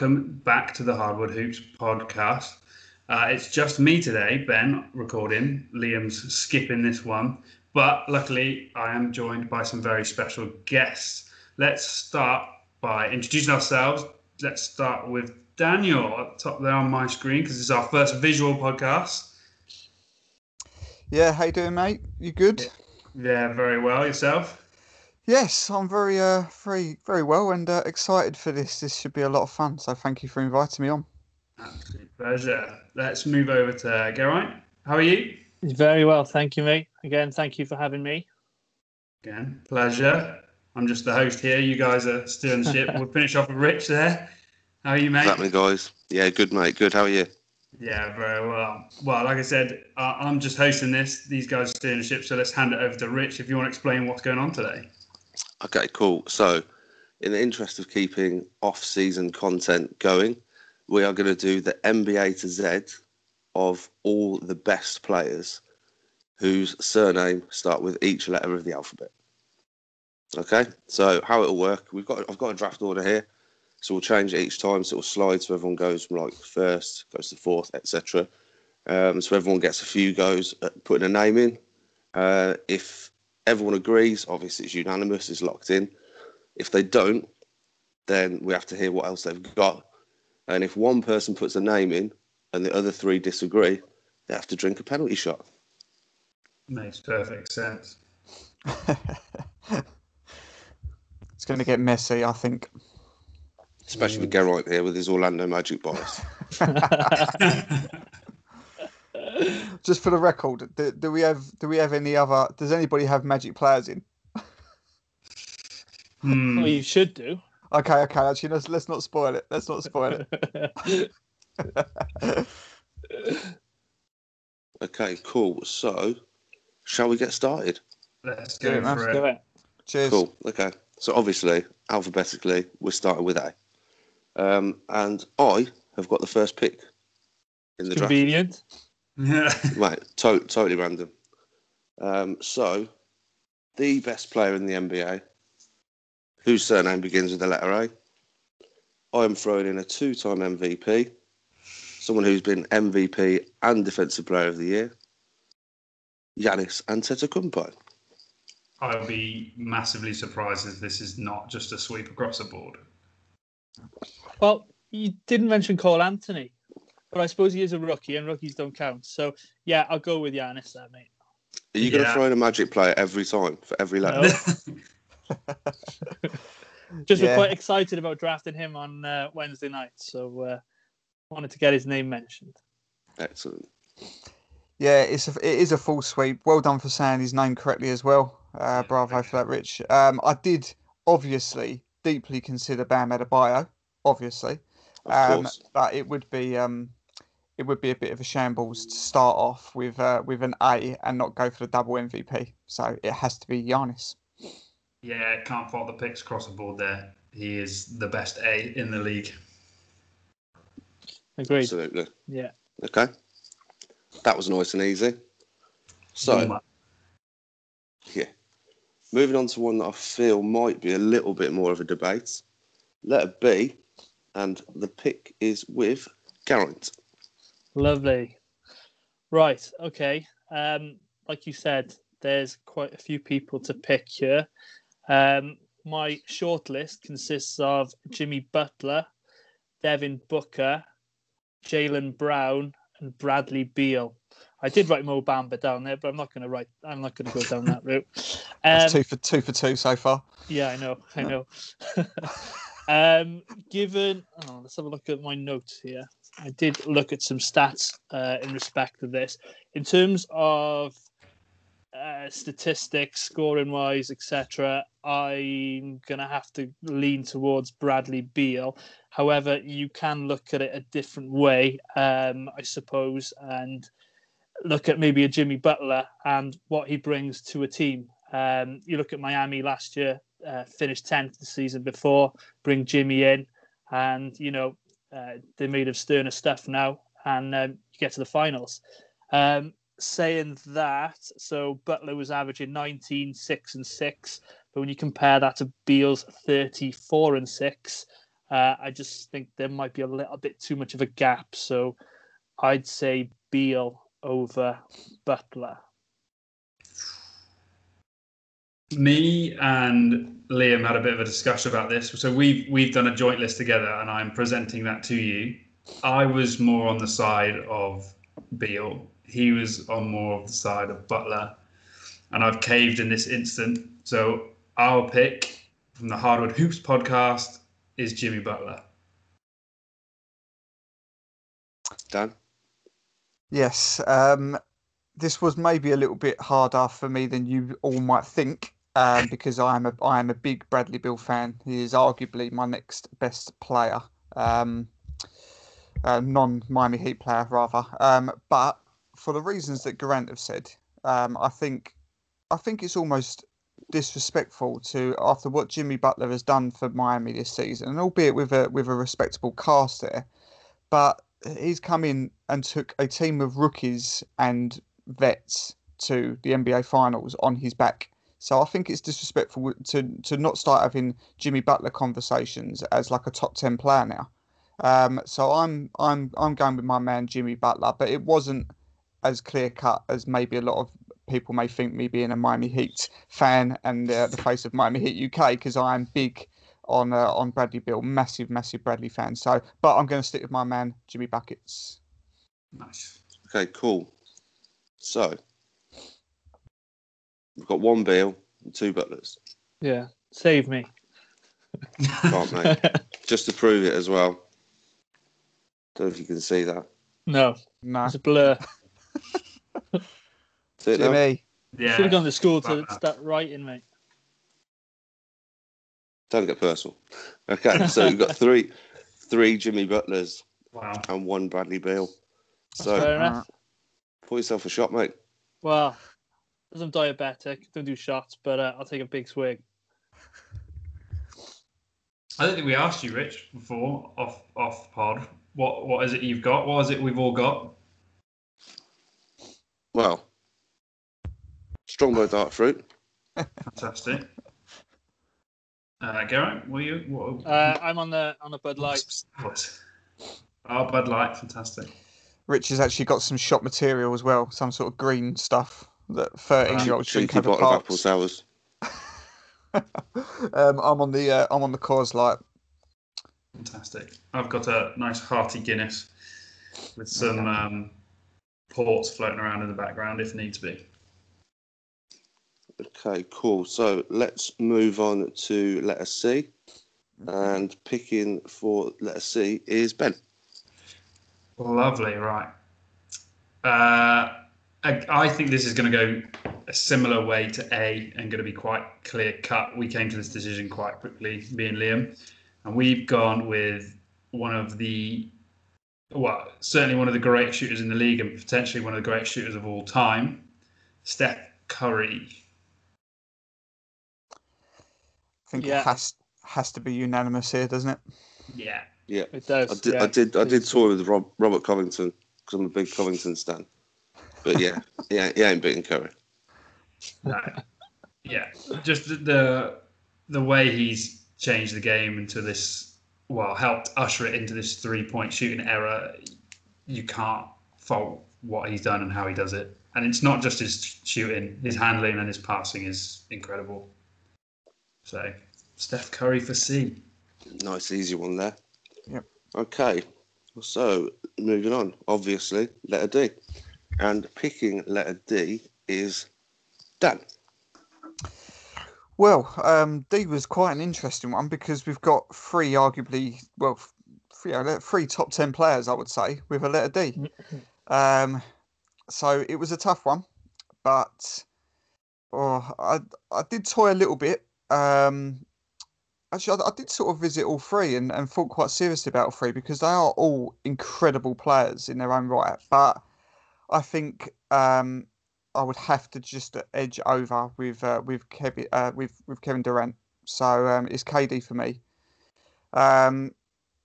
Welcome back to the Hardwood Hoops podcast. Uh, it's just me today, Ben, recording. Liam's skipping this one, but luckily I am joined by some very special guests. Let's start by introducing ourselves. Let's start with Daniel up top there on my screen because it's our first visual podcast. Yeah, how you doing, mate? You good? Yeah, very well. Yourself? Yes, I'm very, uh, very, very well, and uh, excited for this. This should be a lot of fun. So, thank you for inviting me on. Absolute pleasure. Let's move over to Geraint. How are you? Very well, thank you, mate. Again, thank you for having me. Again, pleasure. I'm just the host here. You guys are steering the ship. we'll finish off with Rich there. How are you, mate? What's happening, guys? Yeah, good, mate. Good. How are you? Yeah, very well. Well, like I said, uh, I'm just hosting this. These guys are steering the ship, so let's hand it over to Rich if you want to explain what's going on today. Okay, cool. So, in the interest of keeping off-season content going, we are going to do the NBA to Z of all the best players whose surname start with each letter of the alphabet. Okay, so how it'll work? We've got I've got a draft order here, so we'll change it each time. So it'll slide so everyone goes from like first, goes to fourth, etc. Um, so everyone gets a few goes at putting a name in. Uh, if everyone agrees, obviously it's unanimous, it's locked in. If they don't, then we have to hear what else they've got. And if one person puts a name in and the other three disagree, they have to drink a penalty shot. Makes perfect sense. it's going to get messy, I think. Especially with Geraint here with his Orlando Magic bias. Just for the record, do, do we have do we have any other? Does anybody have Magic players in? Hmm. Well, you should do. Okay, okay. Actually, let's let's not spoil it. Let's not spoil it. Okay, cool. So, shall we get started? Let's Do go it, man. for Do it. it. Cheers. Cool. Okay. So, obviously, alphabetically, we're starting with A. Um, and I have got the first pick in the draft. Convenient. Yeah. Right, to- totally random. Um, so, the best player in the NBA, whose surname begins with the letter A. I am throwing in a two time MVP, someone who's been MVP and Defensive Player of the Year, Giannis Antetokounmpo. I'll be massively surprised if this is not just a sweep across the board. Well, you didn't mention Cole Anthony, but I suppose he is a rookie, and rookies don't count. So yeah, I'll go with Giannis there, mate. Are you going to Yeah. throw in a Magic player every time for every letter? No. Just Yeah. we're quite excited about drafting him on uh, Wednesday night, so uh, wanted to get his name mentioned. Excellent. Yeah, it's a, it is a full sweep. Well done for saying his name correctly as well. Uh, bravo for that, Rich. Um, I did obviously deeply consider Bam Adebayo, obviously, Of um, course. but it would be um, it would be a bit of a shambles to start off with uh, with an A and not go for the double MVP. So it has to be Giannis. yeah, can't fault the picks across the board there. He is the best A in the league. Agreed. Absolutely. Yeah. Okay. That was nice and easy. So, yeah. Moving on to one that I feel might be a little bit more of a debate. Letter B, and the pick is with Geraint. Lovely. Right. Okay. Um, like you said, there's quite a few people to pick here. Um, my shortlist consists of Jimmy Butler, Devin Booker, Jalen Brown, and Bradley Beal. I did write Mo Bamba down there, but I'm not going to write. I'm not going to go down that route. Um, two for two for two so far. yeah, I know. I know. um, given, oh, let's have a look at my notes here. I did look at some stats uh, in respect of this. In terms of uh, statistics, scoring wise, etc., I'm going to have to lean towards Bradley Beal. However, you can look at it a different way, um, I suppose, and look at maybe a Jimmy Butler and what he brings to a team. Um, you look at Miami last year, uh, finished 10th the season before, bring Jimmy in, and, you know, uh, they're made of sterner stuff now, and um, you get to the finals. Um, saying that, so Butler was averaging 19, 6 and 6, but when you compare that to Beal's 34 and 6, Uh, I just think there might be a little bit too much of a gap. So I'd say Beal over Butler. Me and Liam had a bit of a discussion about this. So we've we've done a joint list together, and I'm presenting that to you. I was more on the side of Beal. He was on more of the side of Butler, and I've caved in this instant. So our pick from the Hardwood Hoops podcast is Jimmy Butler. Dan? Yes. Um, this was maybe a little bit harder for me than you all might think, um, because I am a I am a big Bradley Beal fan. He is arguably my next best player, um, uh, non Miami Heat player rather. Um, but for the reasons that Grant have said, um, I think I think it's almost disrespectful to after what Jimmy Butler has done for Miami this season, and albeit with a with a respectable cast there, but he's come in and took a team of rookies and vets to the NBA Finals on his back. So I think it's disrespectful to to not start having Jimmy Butler conversations as like a top ten player now. Um, so I'm I'm I'm going with my man Jimmy Butler, but it wasn't as clear cut as maybe a lot of people may think me being a Miami Heat fan and uh, the face of Miami Heat UK because I am big on uh, on Bradley Beal, massive, massive Bradley fan. So, but I'm going to stick with my man Jimmy Buckets. Nice. Okay, cool. So we've got one Beal and two Butlers. Yeah, save me. Can't mate. Just to prove it as well. Don't know if you can see that. no, No, it's a blur. See it now? Jimmy. Yeah. Should have gone to school to Butler. start writing, mate. Don't get personal. Okay, so we've got three, three Jimmy Butlers Wow. and one Bradley Beal. Fair So enough. put yourself a shot, mate. Well, as I'm diabetic, don't do shots, but uh, I'll take a big swig. I don't think we asked you, Rich, before off off pod. What what is it you've got? What is it we've all got? Well, Strongbow dark fruit. Fantastic. Uh, Garrett, were you? What, Uh, I'm on the on the Bud Light. What? Oh, Bud Light, fantastic. Rich has actually got some shop material as well, some sort of green stuff that 13 year olds drink Cheeky over bottle of apple parks. sours. um, I'm on the uh, I'm on the Coors Light. Fantastic. I've got a nice hearty Guinness with some um, ports floating around in the background if needs be. Okay, cool. So let's move on to letter C. And picking for letter C is Ben. Lovely, right. Uh, I, I think this is going to go a similar way to A and going to be quite clear cut. We came to this decision quite quickly, me and Liam, and we've gone with one of the, well, certainly one of the great shooters in the league and potentially one of the great shooters of all time, Steph Curry. I think Yeah. it has has to be unanimous here, doesn't it? Yeah. Yeah. It does. I did, yeah. I did, I did tour with Rob, Robert Covington because I'm a big Covington stan. But yeah, yeah, he ain't beating Curry. No. yeah, just the, the the way he's changed the game into this, well, helped usher it into this three point shooting era. You can't fault what he's done and how he does it. And it's not just his shooting; his handling and his passing is incredible. So, Steph Curry for C. Nice, easy one there. Yep. Okay, so moving on. Obviously, letter D, and picking letter D is Dan. Well, um, D was quite an interesting one because we've got three, arguably, well, three, uh, three top 10 players, I would say, with a letter D. Um, so it was a tough one, but oh, I, I did toy a little bit. Um, actually, I, I did sort of visit all three and, and thought quite seriously about all three because they are all incredible players in their own right. But I think um, I would have to just edge over with uh, with Kevin uh, with with Kevin Durant. So um, it's KD for me. Um,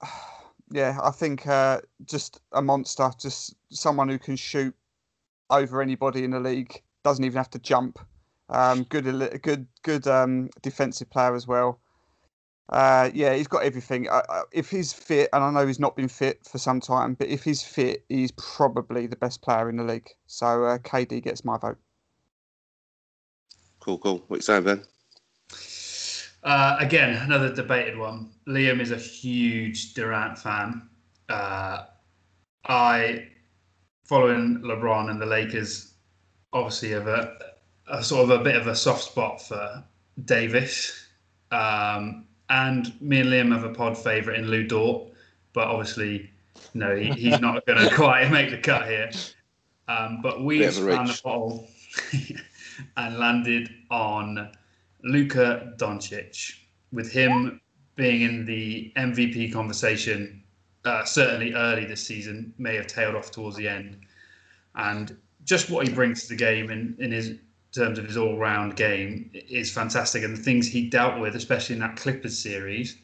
yeah, I think uh, just a monster, just someone who can shoot over anybody in the league. Doesn't even have to jump. Um, good, good, good um, defensive player as well. Uh, yeah, he's got everything. I, I, if he's fit, and I know he's not been fit for some time, but if he's fit, he's probably the best player in the league. So uh, KD gets my vote. Cool, cool. What you saying, Ben? Uh, again, another debated one. Liam is a huge Durant fan. Uh, I, following LeBron and the Lakers, obviously have a, a, sort of a bit of a soft spot for Davis. Um, and me and Liam have a pod favourite in Lu Dort, but obviously, no, he, he's not going to quite make the cut here. Um, but we found the bottle and landed on Luka Doncic, with him being in the MVP conversation, uh, certainly early this season, may have tailed off towards the end. And just what he brings to the game in, in his terms of his all-round game is fantastic, and the things he dealt with, especially in that Clippers series,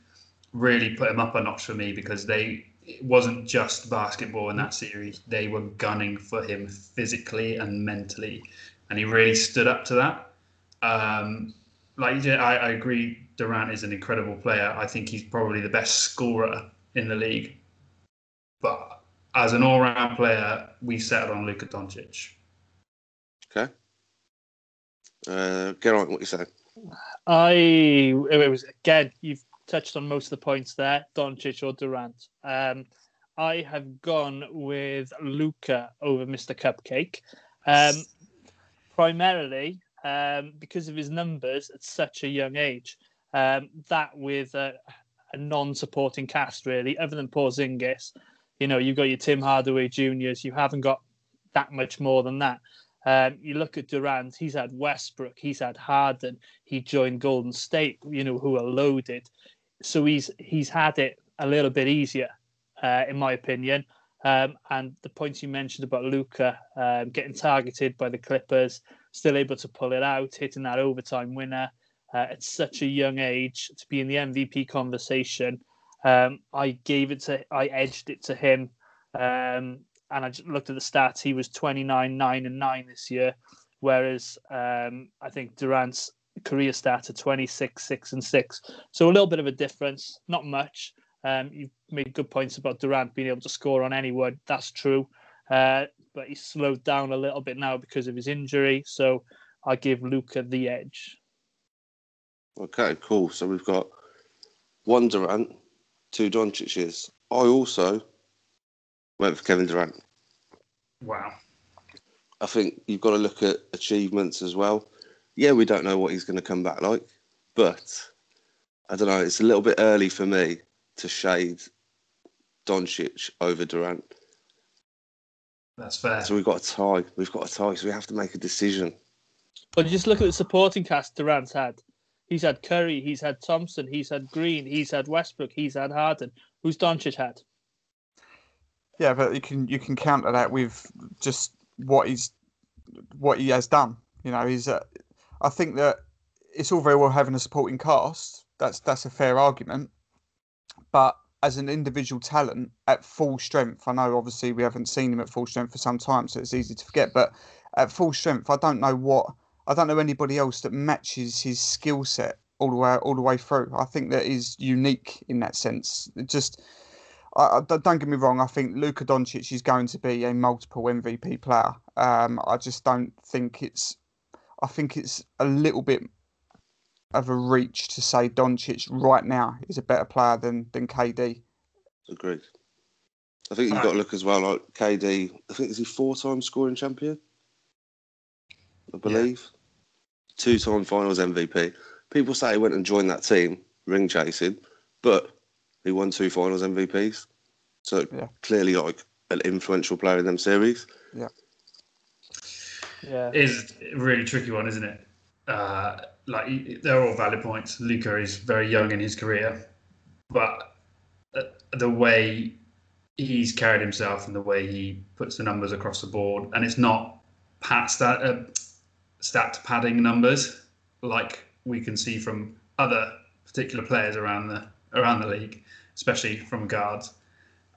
really put him up a notch for me because they it wasn't just basketball in that series; they were gunning for him physically and mentally, and he really stood up to that. Um, like I, I agree, Durant is an incredible player. I think he's probably the best scorer in the league, but as an all-round player, we settled on Luka Doncic. Okay. Uh, get on what you say. I it was again. You've touched on most of the points there. Doncic or Durant. Um, I have gone with Luka over Mr. Cupcake, um, primarily um, because of his numbers at such a young age. Um, that with a, a, non-supporting cast, really, other than Porzingis, you know, you've got your Tim Hardaway Juniors. You haven't got that much more than that. Um, you look at Durant, he's had Westbrook, he's had Harden, he joined Golden State, you know, who are loaded. So he's he's had it a little bit easier, uh, in my opinion. Um, and the points you mentioned about Luka um, getting targeted by the Clippers, still able to pull it out, hitting that overtime winner uh, at such a young age to be in the MVP conversation. Um, I gave it to, I edged it to him. And I just looked at the stats. He was 29, 9, and 9 this year, whereas um, I think Durant's career stats are 26, 6, and 6. So a little bit of a difference, not much. Um, you've made good points about Durant being able to score on anyone. That's true. Uh, but he's slowed down a little bit now because of his injury. So I give Luka the edge. Okay, cool. So we've got one Durant, two Doncic's. I also went for Kevin Durant. Wow. I think you've got to look at achievements as well. Yeah, we don't know what he's going to come back like, but I don't know. It's a little bit early for me to shade Doncic over Durant. That's fair. So we've got a tie. We've got a tie. So we have to make a decision. But just look at the supporting cast Durant's had. He's had Curry, he's had Thompson, he's had Green, he's had Westbrook, he's had Harden. Who's Doncic had? Yeah, but you can you can counter that with just what he's what he has done. You know, he's. Uh, I think that it's all very well having a supporting cast. That's that's a fair argument, but as an individual talent at full strength, I know obviously we haven't seen him at full strength for some time, so it's easy to forget. But at full strength, I don't know what I don't know anybody else that matches his skill set all the way all the way through. I think that is unique in that sense. It just I, I, don't get me wrong. I think Luka Doncic is going to be a multiple MVP player. Um, I just don't think it's. I think it's a little bit of a reach to say Doncic right now is a better player than than KD. Agreed. I think you've got to look as well like KD. I think is he four-time scoring champion. I believe yeah. two-time Finals MVP. People say he went and joined that team, ring chasing, but he won two Finals MVPs. So yeah. clearly, like an influential player in them series. Yeah. Yeah. Is a really tricky one, isn't it? Uh, like they're all valid points. Luka is very young in his career, but uh, the way he's carried himself and the way he puts the numbers across the board, and it's not pat stat, uh, stat padding numbers like we can see from other particular players around the around the league, especially from guards.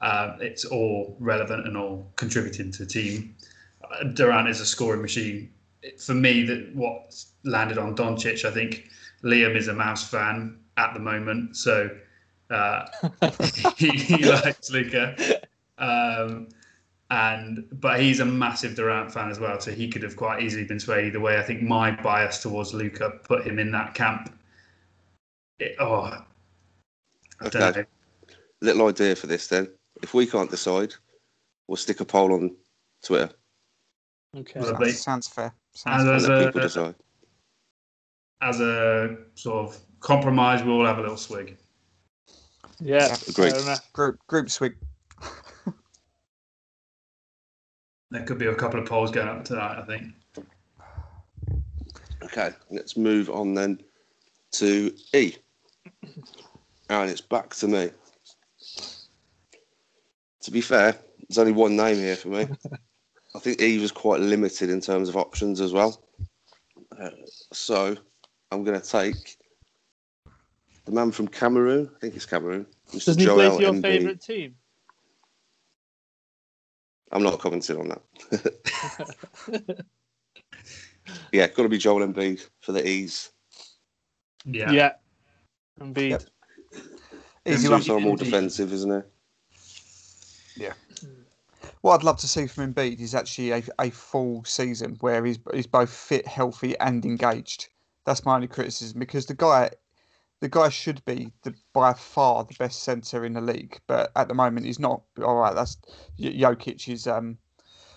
Uh, it's all relevant and all contributing to the team. Uh, Durant is a scoring machine. For me, that what landed on Doncic, I think Liam is a Mavs fan. at the moment. So uh, he, he likes Luka. Um, and but he's a massive Durant fan as well, so he could have quite easily been swayed either way. I think my bias towards Luka put him in that camp. It, oh, Okay. know. Little idea for this then. If we can't decide, we'll stick a poll on Twitter Okay. Sounds, they- sounds fair. And Sounds and As let a- people decide. As a sort of compromise, we'll all have a little swig. Yeah. Agreed. group group swig. There could be a couple of polls going up tonight, I think. Okay, let's move on then to E. And it's back to me. To be fair, there's only one name here for me. I think Eve was quite limited in terms of options as well. Uh, so I'm going to take the man from Cameroon. I think it's Cameroon. Mr. Doesn't he play for your Embiid. favourite team? I'm not commenting on that. yeah, got to be Joel Embiid for the E's. Yeah. Yeah. Indeed. Yep. Easy Easy one. one. Indeed. defensive, isn't it? Yeah. What I'd love to see from Embiid is actually a, a full season where he's he's both fit, healthy, and engaged. That's my only criticism because the guy, the guy should be the by far the best centre in the league, but at the moment he's not. All right, that's J- Jokic is um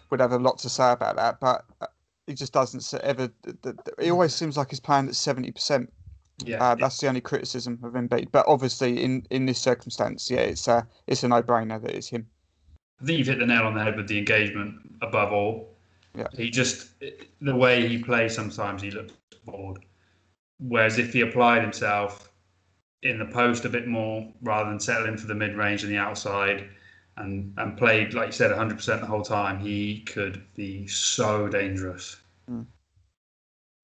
would have a lot to say about that, but uh, he just doesn't ever. He always seems like he's playing at seventy percent. Yeah. Uh, that's the only criticism of Embiid. But obviously, in in this circumstance, yeah, it's a it's a no brainer that it's him. I think you've hit the nail on the head with the engagement above all. Yeah. He just the way he plays sometimes he looks bored. Whereas if he applied himself in the post a bit more rather than settling for the mid range and the outside and and played like you said 100% the whole time, he could be so dangerous.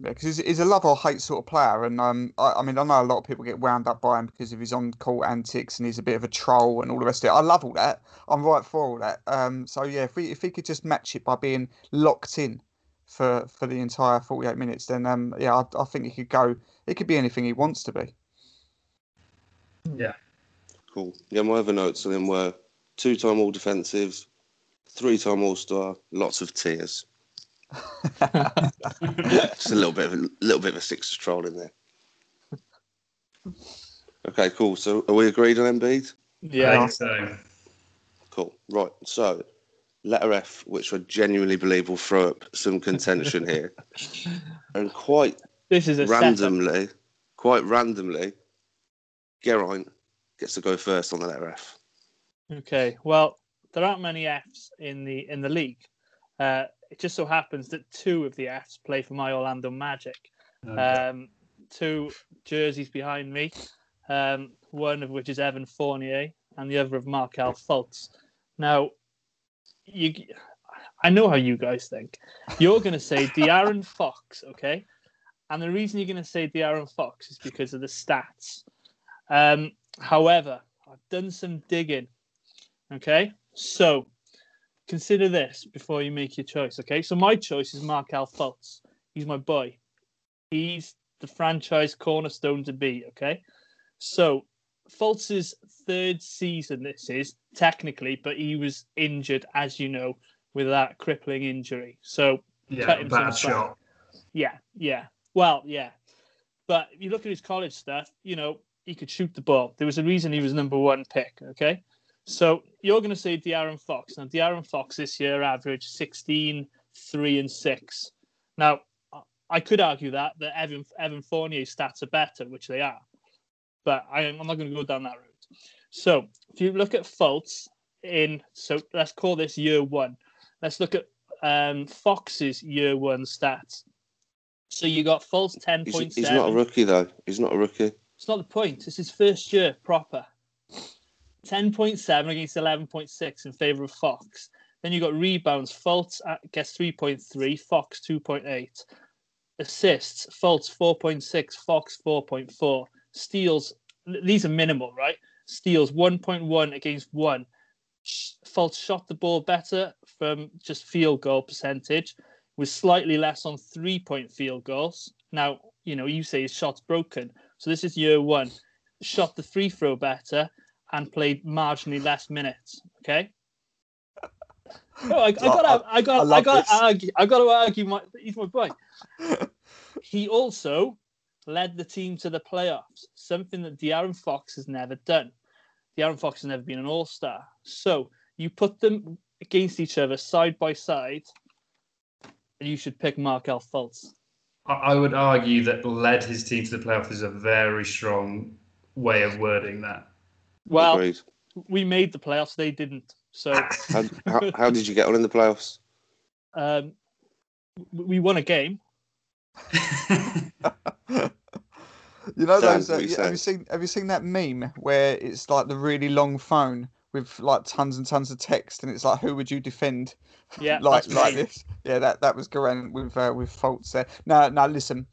Yeah, because he's, he's a love or hate sort of player, and um, I, I mean, I know a lot of people get wound up by him because of his on-court antics and he's a bit of a troll and all the rest of it. I love all that. I'm right for all that. Um, so yeah, if we if he could just match it by being locked in for for the entire 48 minutes, then um, yeah, I, I think he could go. It could be anything he wants to be. Yeah. Cool. Yeah, my other notes on him were two-time all defensive, three-time all star, lots of tears. Just a little bit of a little bit of a six troll in there. Okay, cool. So are we agreed on Embiid? I Yeah. think so. Cool. Right. So letter F, which I genuinely believe will throw up some contention here, and quite This is a setup. randomly, quite randomly, Geraint gets to go first on the letter F. Okay. Well, there aren't many Fs in the in the league. Uh, it just so happens that two of the Fs play for my Orlando Magic. Okay. Um, two jerseys behind me, um, one of which is Evan Fournier and the other of Markelle Fultz. Now, you, I know how you guys think. You're going to say De'Aaron Fox, okay? And the reason you're going to say De'Aaron Fox is because of the stats. Um, however, I've done some digging, okay? So consider this before you make your choice, okay? So my choice is Markel Fultz. He's my boy. He's the franchise cornerstone to be, okay? So Fultz's third season, this is technically, but he was injured, as you know, with that crippling injury. So yeah, bad shot. yeah, yeah. Well, yeah. But if you look at his college stuff, you know, he could shoot the ball. There was a reason he was number one pick, okay? So you're going to say De'Aaron Fox. Now, De'Aaron Fox this year averaged 16, 3, and 6. Now, I could argue that, that Evan, Evan Fournier's stats are better, which they are. But I, I'm not going to go down that route. So if you look at Fultz in, so let's call this year one. Let's look at um, Fox's year one stats. So you got Fultz 10.7. He's, he's not a rookie though. He's not a rookie. It's not the point. It's his first year proper. 10.7 against 11.6 in favour of Fox. Then you got rebounds. Fultz gets 3.3, Fox 2.8. Assists, Fultz 4.6, Fox 4.4. Steals, these are minimal, right? Steals 1.1 against 1. Sh- Fultz shot the ball better from just field goal percentage, was slightly less on three point field goals. Now, you know, you say his shot's broken. So this is year one. shot the free throw better and played marginally less minutes. Okay. Oh, I, I got, I, got, I, I got to argue. I got to argue. My, he's my boy. he also led the team to the playoffs, something that De'Aaron Fox has never done. De'Aaron Fox has never been an All Star. So you put them against each other side by side, and you should pick Markelle Fultz. I would argue that led his team to the playoffs is a very strong way of wording that. Well, Agreed. we made the playoffs; they didn't. So, how, how, how, did you get on in the playoffs? Um, we won a game. You know those? Uh, have you seen? Have you seen that meme where it's like the really long phone with like tons and tons of text, and it's like, "Who would you defend?" Yeah, like like this. Yeah, that that was Geraint with uh, with Fultz there. Now, now listen,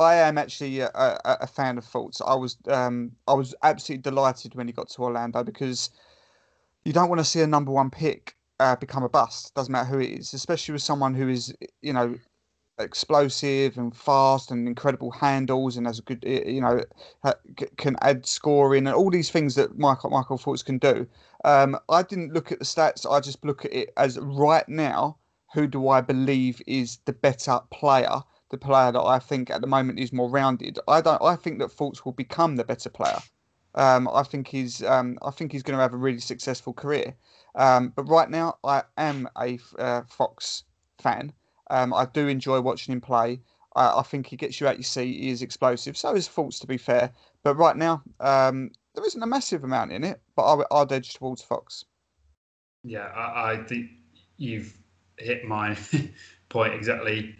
I am actually a, a, a, fan of Fultz. I was um I was absolutely delighted when he got to Orlando because you don't want to see a number one pick uh, become a bust. Doesn't matter who it is, especially with someone who is you know explosive and fast and incredible handles and has a good you know can add scoring and all these things that Michael Markelle Fultz can do. Um, I didn't look at the stats. I just look at it as right now. Who do I believe is the better player? The player that I think at the moment is more rounded. I don't. I think that Fultz will become the better player. Um, I think he's. Um, I think he's going to have a really successful career. Um, but right now, I am a uh, Fox fan. Um, I do enjoy watching him play. I, I, think he gets you out your seat. He is explosive. So is Fultz, to be fair. But right now, um, there isn't a massive amount in it. But I, I'd edge towards Fox. Yeah, I, I think you've hit my point exactly.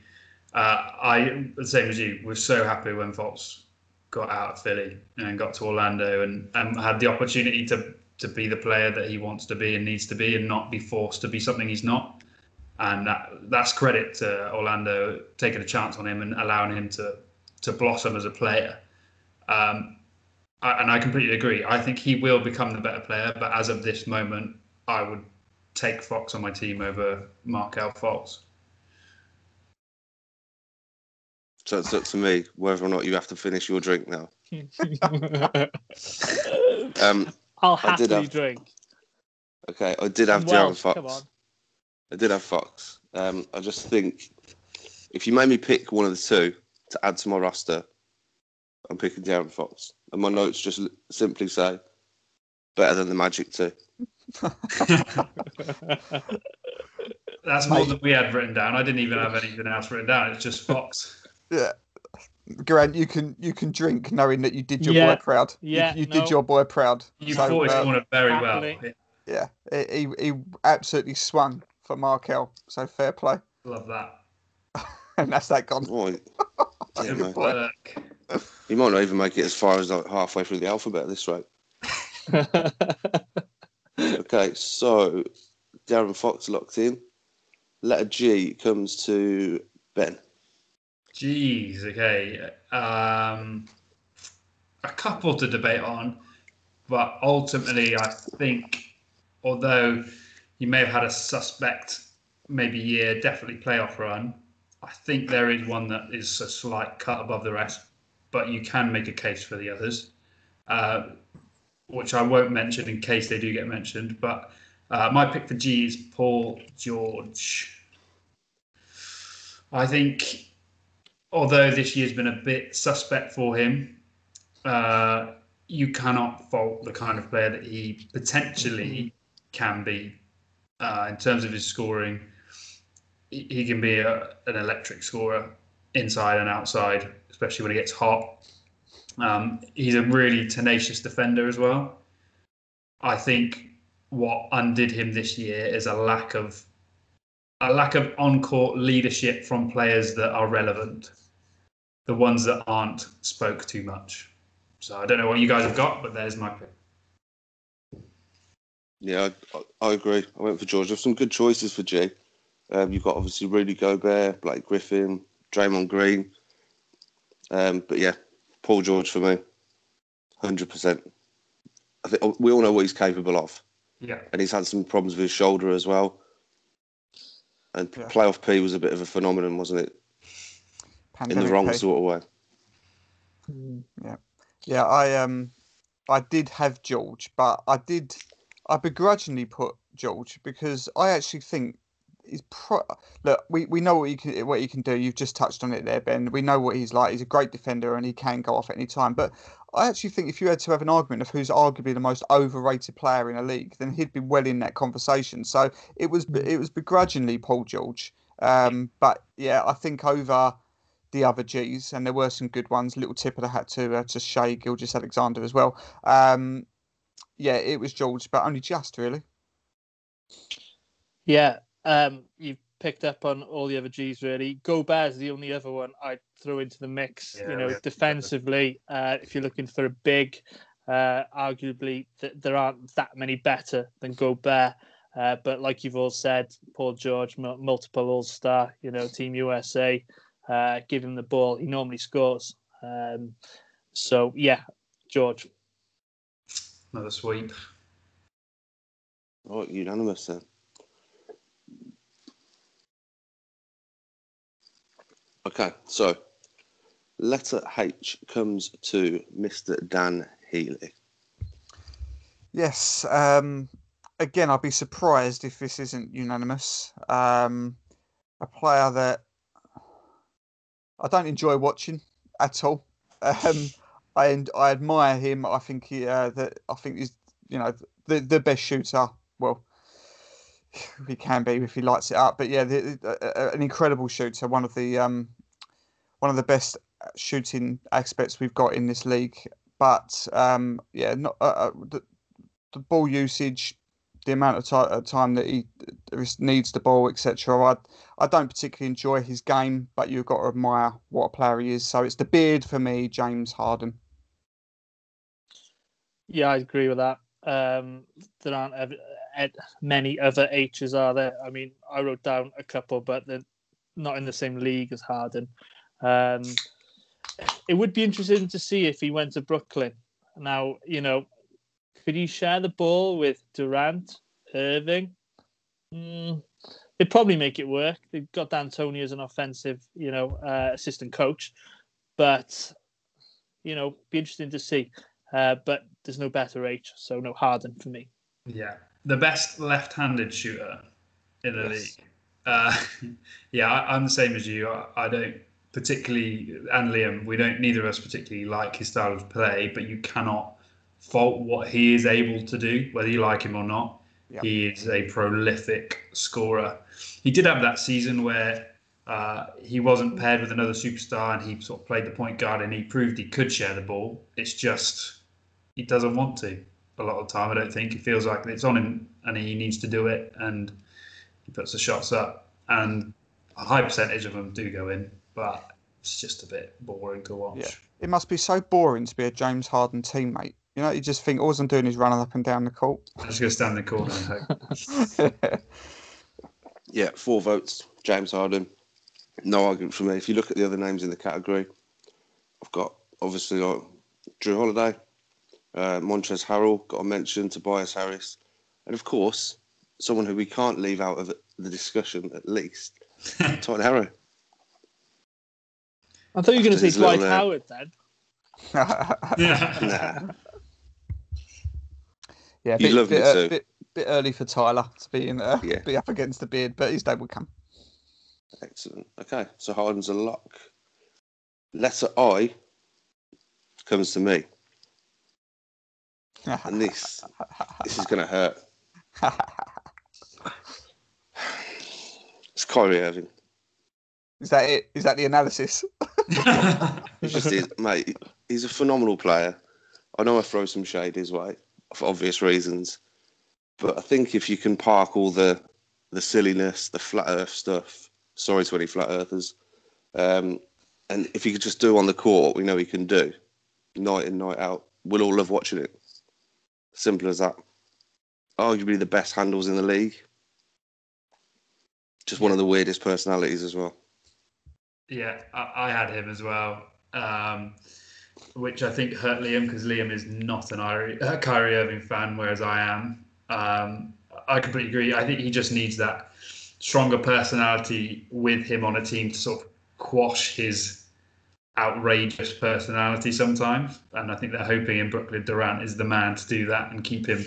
Uh, I, the same as you, was so happy when Fox got out of Philly and got to Orlando and, and had the opportunity to to be the player that he wants to be and needs to be and not be forced to be something he's not and that, that's credit to Orlando taking a chance on him and allowing him to to blossom as a player. Um, and I completely agree. I think he will become the better player, but as of this moment, I would take Fox on my team over Markelle Fultz. So it's up to me whether or not you have to finish your drink now. um, I'll happily have, drink. Okay, I did have De'Aaron Fox. I did have Fox. Um, I just think if you made me pick one of the two to add to my roster, I'm picking De'Aaron Fox. And my notes just simply say better than the Magic too. That's more than we had written down. I didn't even have anything else written down. It's just Fox. Yeah. Grant, you can you can drink knowing that you did your yeah. boy proud. Yeah, you, you no. did your boy proud. You so, fought his uh, corner very happily. well. Yeah, he he absolutely swung for Markelle. So fair play. Love that. and that's that gone. Oh, yeah, you might not even make it as far as like halfway through the alphabet this rate. okay, so De'Aaron Fox locked in. Letter G comes to Ben. Jeez, okay. Um, a couple to debate on, but ultimately, I think, although you may have had a suspect, maybe year, definitely playoff run. I think there is one that is a slight cut above the rest, but you can make a case for the others, uh, which I won't mention in case they do get mentioned. But uh, my pick for G is Paul George. I think, although this year's been a bit suspect for him, uh, you cannot fault the kind of player that he potentially can be uh, in terms of his scoring. He, he can be a, an electric scorer inside and outside, especially when he gets hot. Um, he's a really tenacious defender as well. I think what undid him this year is a lack of a lack of on-court leadership from players that are relevant. The ones that aren't spoke too much. So I don't know what you guys have got, but there's my pick. Yeah, I, I, agree. I went for George. There's some good choices for G. Um, you've got obviously Rudy Gobert, Blake Griffin, Draymond Green. Um, but yeah, Paul George for me, hundred percent. I think we all know what he's capable of. Yeah, and he's had some problems with his shoulder as well. And yeah. playoff P was a bit of a phenomenon, wasn't it? Pandemic In the wrong P. sort of way. Mm, yeah, yeah. I um, I did have George, but I did I begrudgingly put George because I actually think he's pro. Look, we, we know what he can what he can do. You've just touched on it there, Ben. We know what he's like. He's a great defender and he can go off at any time. But I actually think if you had to have an argument of who's arguably the most overrated player in a league, then he'd be well in that conversation. So it was it was begrudgingly Paul George. Um, but yeah, I think over the other G's, and there were some good ones. Little tip of the hat to uh, to Shai Gilgeous-Alexander as well. Um, yeah, it was George, but only just really. Yeah, um, you've picked up on all the other G's really. Gobert is the only other one I throw into the mix. Yeah, you know, we have to defensively, uh, if you're looking for a big, uh, arguably th- there aren't that many better than Gobert. Uh, but like you've all said, Paul George, mul- multiple All Star, you know, Team USA, uh, give him the ball, he normally scores. Um, so yeah, George. Another sweep. Oh, unanimous then. Okay, so letter H comes to Mr. Dan Healy. Yes. Um, again, I'd be surprised if this isn't unanimous. Um, a player that I don't enjoy watching at all. Um, I I admire him. I think he uh, that I think he's you know the the best shooter. Well, he can be if he lights it up. But yeah, the, uh, an incredible shooter. One of the um, one of the best shooting aspects we've got in this league. But um, yeah, not uh, uh, the, the ball usage, the amount of ti- uh, time that he uh, needs the ball, etc. I I don't particularly enjoy his game, but you've got to admire what a player he is. So it's the beard for me, James Harden. Yeah, I agree with that. Um, there aren't many other H's, are there? I mean, I wrote down a couple, but they're not in the same league as Harden. Um, it would be interesting to see if he went to Brooklyn. Now, you know, could he share the ball with Durant, Irving? Mm, they'd probably make it work. They've got D'Antoni as an offensive, you know, uh, assistant coach, but you know, be interesting to see. Uh, but there's no better H, so no Harden for me. Yeah, the best left-handed shooter in the Yes. league. Uh, yeah, I, I'm the same as you. I, I don't particularly, and Liam, we don't. Neither of us particularly like his style of play, but you cannot fault what he is able to do, whether you like him or not. Yeah. He is a prolific scorer. He did have that season where uh, he wasn't paired with another superstar, and he sort of played the point guard, and he proved he could share the ball. It's just he doesn't want to a lot of time. I don't think he feels like it's on him, and he needs to do it, and he puts the shots up, and a high percentage of them do go in, but it's just a bit boring to watch. Yeah. It must be so boring to be a James Harden teammate. You know, you just think all I'm doing is running up and down the court. I'm just gonna stand in the corner and hope. Yeah, four votes. James Harden. No argument for me. If you look at the other names in the category, I've got obviously got Jrue Holiday, uh, Montrezl Harrell, got to mention Tobias Harris, and of course, someone who we can't leave out of the discussion at least, Todd Herro. I thought you were going to say his Dwight uh, Howard then. yeah. Nah, yeah, a bit, love bit, uh, bit, bit early for Tyler to be in, uh, Yeah. be up against the beard, but his day will come. excellent. Okay, so Harden's a lock. Letter I comes to me, and this this is going to hurt. It's Kyrie Irving. Is that it? Is that the analysis? It just is, mate. He's a phenomenal player. I know I throw some shade his way for obvious reasons, but I think if you can park all the the silliness, the flat Earth stuff. Sorry to any flat earthers. Um, and if he could just do on the court, we know he can do night in night out. We'll all love watching it. Simple as that. Arguably the best handles in the league. Just one of the weirdest personalities as well. Yeah, I, I had him as well, um, which I think hurt Liam because Liam is not an Iri- uh, Kyrie Irving fan, whereas I am. Um, I completely agree. I think he just needs that stronger personality with him on a team to sort of quash his outrageous personality sometimes, and I think they're hoping in Brooklyn Durant is the man to do that and keep him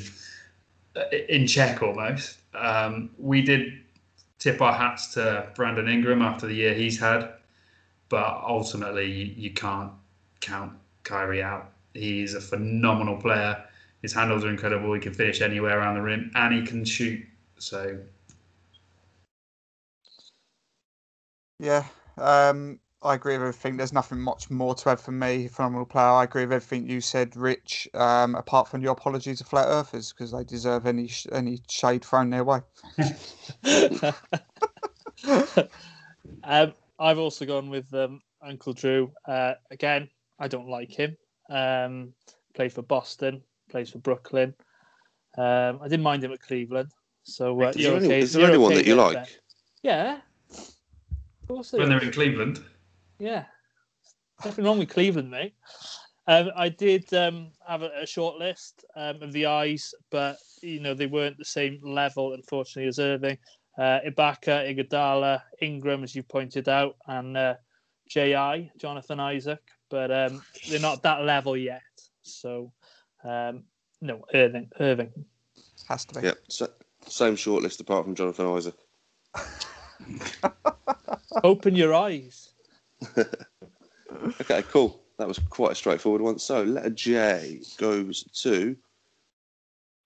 uh, in check almost. Um, we did tip our hats to Brandon Ingram after the year he's had, but ultimately you, can't count Kyrie out. He's a phenomenal player. His handles are incredible. He can finish anywhere around the rim, and he can shoot. So Yeah, um, I agree with everything. There's nothing much more to add from me. Phenomenal player. I agree with everything you said, Rich. Um, apart from your apologies to flat earthers because they deserve any sh- any shade thrown their way. um, I've also gone with um, Uncle Drew. Uh, again, I don't like him. Um, played for Boston, plays for Brooklyn. Um, I didn't mind him at Cleveland. So uh, Is you're there, any, is there you're anyone okay that you like? Ben. Yeah. Of course when they're in Cleveland, Yeah. Nothing wrong with Cleveland, mate. Um, I did um, have a, a short list um, of the eyes, but you know they weren't the same level, unfortunately, as Irving. Uh, Ibaka, Iguodala, Ingram, as you pointed out, and uh, Ji Jonathan Isaac, but um, they're not that level yet. So, um, no, Irving, Irving. Has to be. Yep, so, same shortlist apart from Jonathan Isaac. Open your eyes. Okay, cool. That was quite a straightforward one. So letter J goes to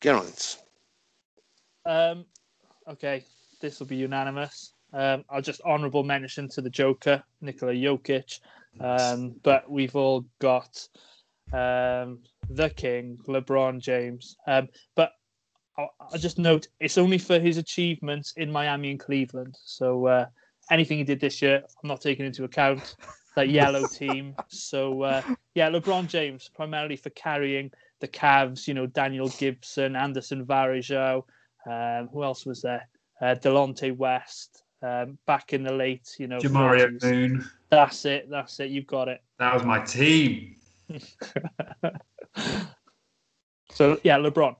Geraint. Um, okay, this will be unanimous. Um, I'll just honourable mention to the Joker, Nikola Jokic. Um, but we've all got um, the King, LeBron James. Um, but I'll, I'll just note it's only for his achievements in Miami and Cleveland. So uh, anything he did this year, I'm not taking into account. That yellow team. So uh, yeah, LeBron James primarily for carrying the Cavs. You know, Daniel Gibson, Anderson Varejao. Um, who else was there? Uh, Delonte West. Um, back in the late, you know, Jamario 40s. Moon. That's it. That's it. You've got it. That was my team. So yeah, LeBron.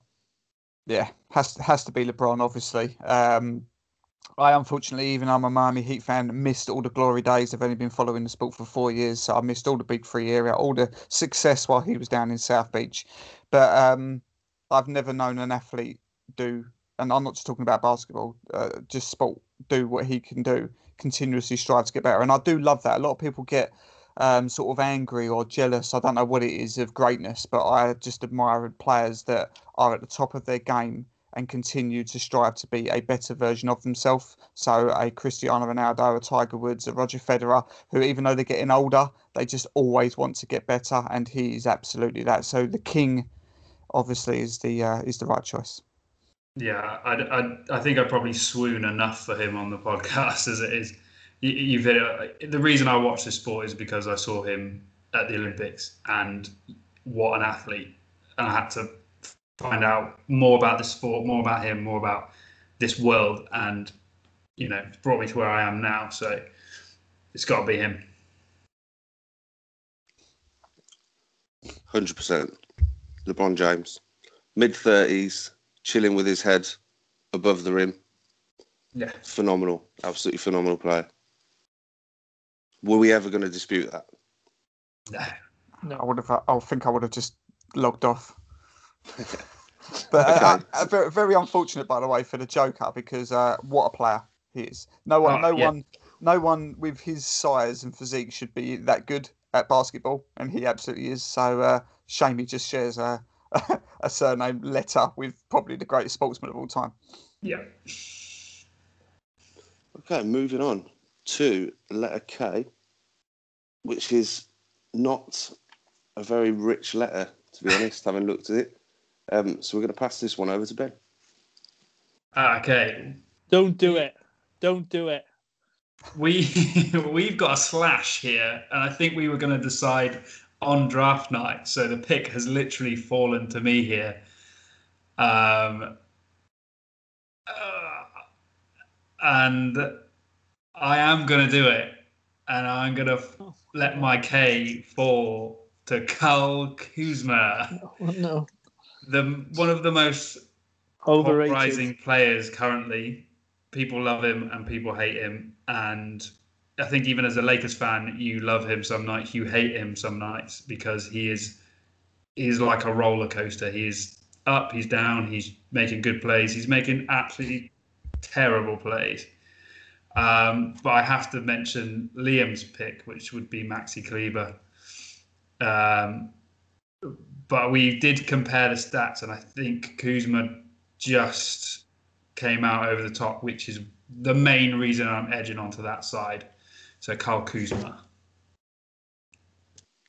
Yeah, has has to be LeBron, obviously. Um, I unfortunately, even I'm a Miami Heat fan, missed all the glory days. I've only been following the sport for four years, so I missed all the Big Three area, all the success while he was down in South Beach. But um, I've never known an athlete do, and I'm not just talking about basketball, uh, just sport, do what he can do, continuously strive to get better. And I do love that. A lot of people get um, sort of angry or jealous. I don't know what it is of greatness, but I just admire players that are at the top of their game and continue to strive to be a better version of themselves. So a Cristiano Ronaldo, a Tiger Woods, a Roger Federer, who even though they're getting older, they just always want to get better, and he is absolutely that. So the king, obviously, is the uh, is the right choice. Yeah, I, I, I think I probably swoon enough for him on the podcast as it is. You, you've hit it. The reason I watch this sport is because I saw him at the Olympics and what an athlete. And I had to find out more about the sport, more about him, more about this world. And, you know, brought me to where I am now. So it's got to be him. Hundred percent. LeBron James, mid thirties, chilling with his head above the rim. Yeah. Phenomenal, absolutely phenomenal player. Were we ever going to dispute that? No. I would have. I think I would have just logged off. but uh, Okay. uh, very, very unfortunate, by the way, for the Joker because uh, what a player he is. No one, Oh, no yeah. one, no one with his size and physique should be that good at basketball, and he absolutely is. So uh, shame he just shares a, a surname letter with probably the greatest sportsman of all time. Yeah. Okay, moving on to letter K, which is not a very rich letter, to be honest, having looked at it. Um, so we're going to pass this one over to Ben. Ah, Okay. Don't do it. Don't do it. We we've got a slash here, and I think we were going to decide on draft night. So the pick has literally fallen to me here. Um, uh, and I am going to do it, and I'm going to let my K fall to Kyle Kuzma, Oh, no. The one of the most Overrated. rising players currently. People love him and people hate him, and I think even as a Lakers fan, you love him some nights, you hate him some nights because he is he's like a roller coaster. He's up, he's down, he's making good plays, he's making absolutely terrible plays. Um, but I have to mention Liam's pick, which would be Maxi Kleber. Um, but we did compare the stats, and I think Kuzma just came out over the top, which is the main reason I'm edging onto that side. So Kyle Kuzma.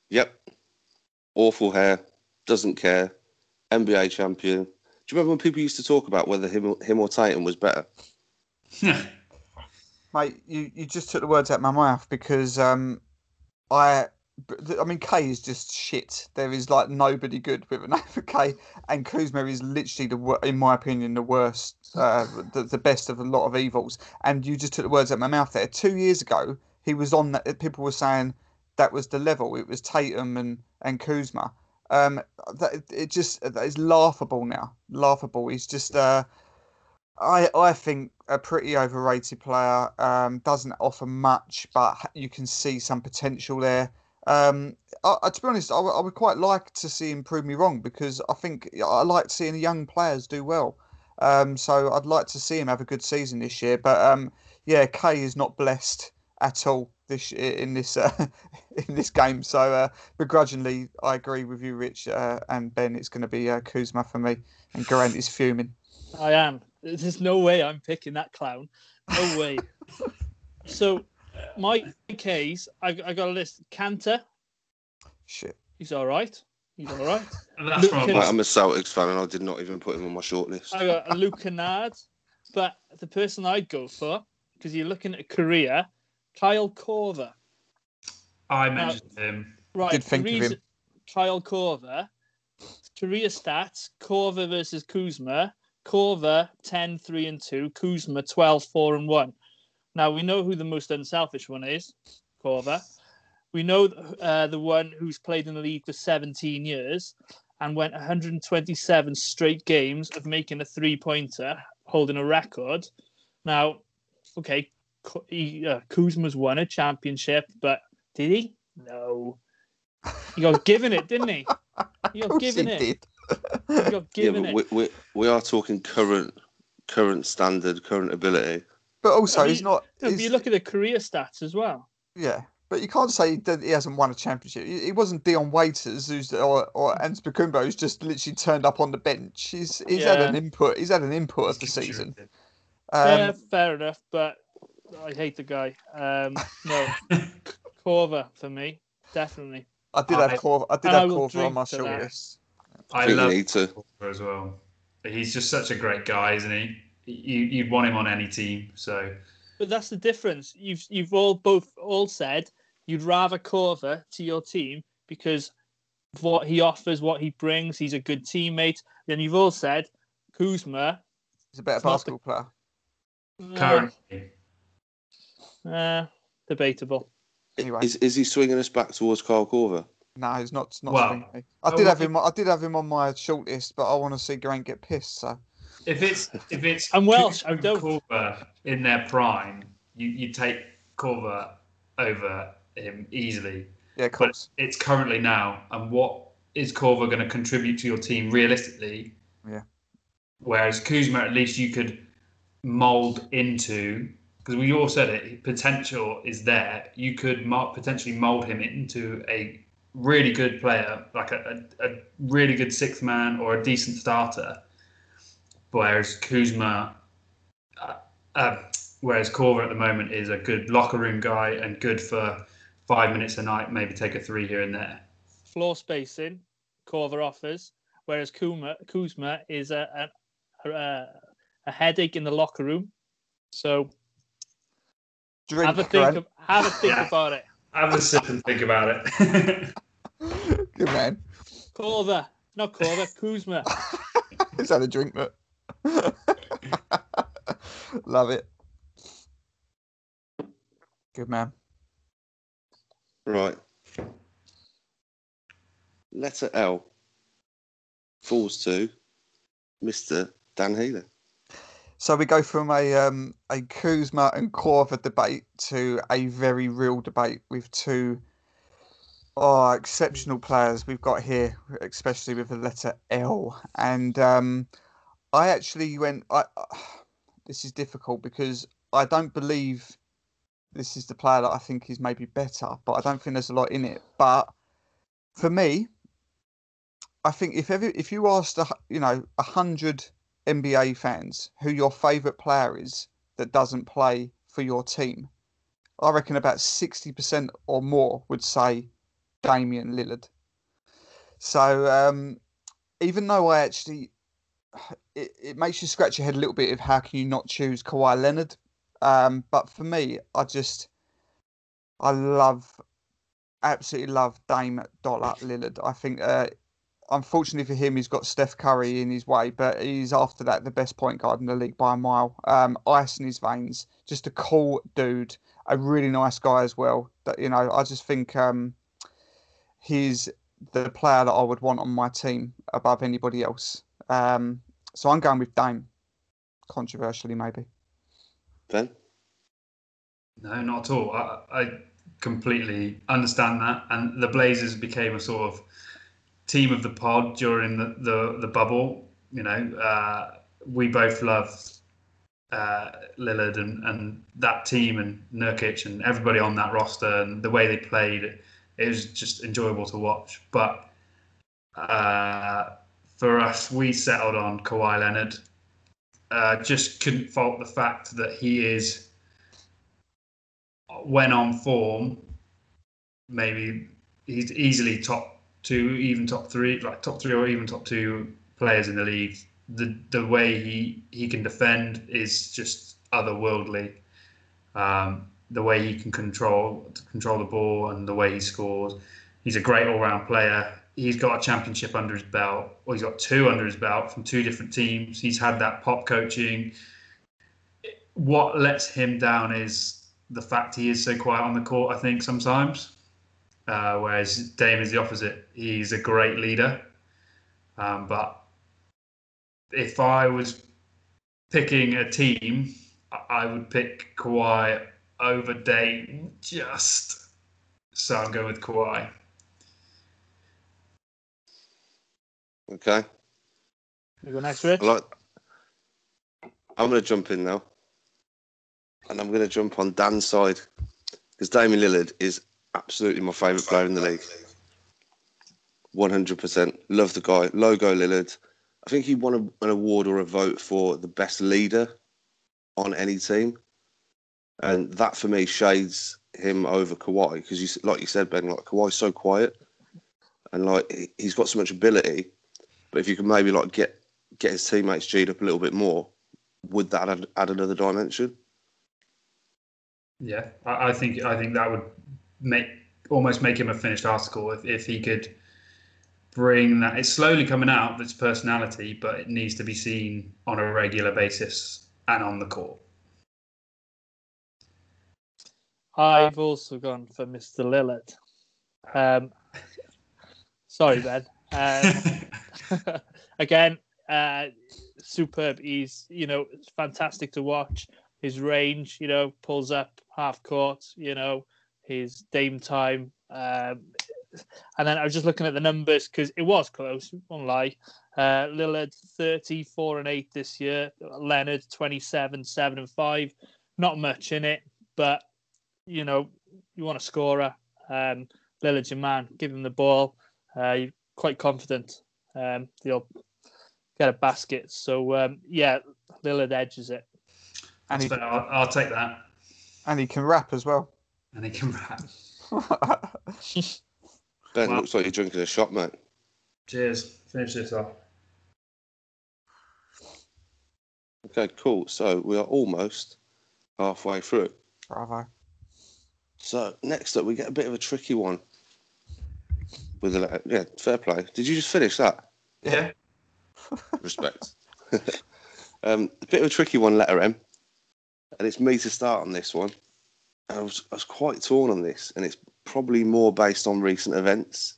Yep. Awful hair. Doesn't care. NBA champion. Do you remember when people used to talk about whether him, him or Tatum was better? Yeah. Mate, you, you just took the words out of my mouth because um, I I mean K is just shit. There is like nobody good with an over K, and Kuzma is literally the in my opinion the worst, uh, the, the best of a lot of evils. And you just took the words out of my mouth there. Two years ago, he was on that. People were saying that was the level. It was Tatum and and Kuzma. Um, that it just that is laughable now. Laughable. He's just uh, I I think a pretty overrated player. Um, doesn't offer much, but you can see some potential there. Um, I, I, to be honest, I, w- I would quite like to see him prove me wrong because I think I like seeing young players do well. Um, so I'd like to see him have a good season this year. But um, yeah, K is not blessed at all this in this uh, in this game. So uh, begrudgingly, I agree with you, Rich uh, and Ben. It's going to be uh, Kuzma for me, and Grant is fuming. I am. There's no way I'm picking that clown. No way. so, my case, I, I got a list. Kanter, Shit. he's all right. He's all right. That's Luke from I'm a Celtics fan and I did not even put him on my shortlist. I got a Luke Kennard, but the person I'd go for, because you're looking at a career, Kyle Korver. I mentioned him. Right. Did the think of him. Kyle Korver. Career stats: Korver versus Kuzma. Korver 10, 3 and 2. Kuzma 12, 4 and 1. Now we know who the most unselfish one is, Korver. We know uh, the one who's played in the league for 17 years and went 127 straight games of making a three pointer, holding a record. Now, okay, he, uh, Kuzma's won a championship, but did he? No. He got given it, didn't he? He Of got given he it. did. He got Yeah, given but it. we, we, we are talking current current standard, current ability. But also, I he's not. No, he's- you look at the career stats as well. Yeah, but you can't say that he hasn't won a championship. He he wasn't Dion Waiters who's or or Antetokounmpo who's just literally turned up on the bench. He's he's had an input. He's had an input of the season. yeah, Um, fair enough, but I hate the guy. Um, no, Korver for me, definitely. I did I- have Korver. I did and I have Korver on my to short list. I think love need to. As well. He's just such a great guy, isn't he? You, you'd want him on any team. So But that's the difference. You've you've all both all said you'd rather Korver to your team because of what he offers, what he brings. He's a good teammate. Then you've all said Kuzma. He's a better It's not the- basketball player. uh, currently, uh, debatable. Anyway. Is, is he swinging us back towards Carl Korver? No, he's not. Not Well, swinging me. I uh, did have him. I did have him on my short list, but I want to see Grant get pissed. So if it's if it's I'm Welsh, I and don't. Korver in their prime, you you take Korver over him easily. yeah, of But it's currently now, and what is Korver going to contribute to your team realistically? Yeah. Whereas Kuzma, at least you could mold into because we all said it. Potential is there. You could mo- potentially mold him into a really good player, like a, a, a really good sixth man or a decent starter. Whereas Kuzma, uh, uh, whereas Korver at the moment is a good locker room guy and good for five minutes a night, maybe take a three here and there. Floor spacing, Korver offers, whereas Kuzma, Kuzma is a, a, a, a headache in the locker room. So Drink, have a think, of, have a think Yeah. about it. Have a sip and think about it. Good man. Korver, not Korver, Kuzma. He's had a drink, look. Love it. Good man. Right. Letter L falls to Mr. Dan Healy. So we go from a um, a Kuzma and Korver debate to a very real debate with two oh, exceptional players we've got here, especially with the letter L. And um, I actually went. I, this is difficult because I don't believe this is the player that I think is maybe better, but I don't think there's a lot in it. But for me, I think if ever if you asked a, you know a hundred NBA fans who your favourite player is that doesn't play for your team, I reckon about sixty percent or more would say Damian Lillard. So um, even though I actually it, it makes you scratch your head a little bit of how can you not choose Kawhi Leonard. Um, but for me, I just I love absolutely love Dame Dollar Lillard. I think uh, unfortunately for him, he's got Steph Curry in his way, but he's after that the best point guard in the league by a mile. Um, ice in his veins, just a cool dude, a really nice guy as well. That you know, I just think um, he's the player that I would want on my team above anybody else. Um, so I'm going with Dame, controversially maybe. Ben? No, not at all. I, I completely understand that, and the Blazers became a sort of team of the pod during the the, the bubble. You know, uh, we both loved uh, Lillard and, and that team and Nurkic and everybody on that roster and the way they played. It was just enjoyable to watch. But uh, for us, we settled on Kawhi Leonard. Uh, just couldn't fault the fact that he is, when on form, maybe he's easily top two, even top three, like top three or even top two players in the league. The the way he he can defend is just otherworldly. Um, the way he can control control the ball and the way he scores, he's a great all round player. He's got a championship under his belt, or he's got two under his belt from two different teams. He's had that pop coaching. What lets him down is the fact he is so quiet on the court. I think sometimes uh, whereas Dame is the opposite. He's a great leader. Um, but if I was picking a team, I would pick Kawhi over Dame just. So I'm going with Kawhi. Okay. You go next, Rich. Like, I'm going to jump in now. And I'm going to jump on Dan's side. Because Damian Lillard is absolutely my favourite player in the league. 100%. Love the guy. Logo Lillard. I think he won a, an award or a vote for the best leader on any team. And that for me shades him over Kawhi because, you, like you said, Ben, like Kawhi's so quiet and like he's got so much ability. But if you can maybe like get get his teammates G'd up a little bit more, would that add, add another dimension? Yeah, I, I think I think that would make almost make him a finished article if, if he could bring that. It's slowly coming out, this personality, but it needs to be seen on a regular basis and on the court. I've also gone for Mr. Lillard. Um, sorry, Ben. Um, again, uh, superb. He's, you know, fantastic to watch. His range, you know, pulls up half court, you know, his Dame time. Um, and then I was just looking at the numbers because it was close, won't lie. Uh, Lillard 34 and 8 this year, Leonard 27, 7 and 5. Not much in it, but you know, you want a scorer. Um, Lillard's your man, give him the ball. Uh, quite confident um, he'll get a basket. So, um, yeah, Lillard edges it. And he, I'll, I'll take that. And he can rap as well and he can rap. ben, well, looks like you're drinking a shot, mate. Cheers. Finish this off. Okay, cool. So we are almost halfway through. Bravo. So next up, we get a bit of a tricky one with a letter. Yeah, fair play. Did you just finish that? Yeah. Respect. um, a bit of a tricky one, letter M, and it's me to start on this one. I was, I was quite torn on this, and it's probably more based on recent events.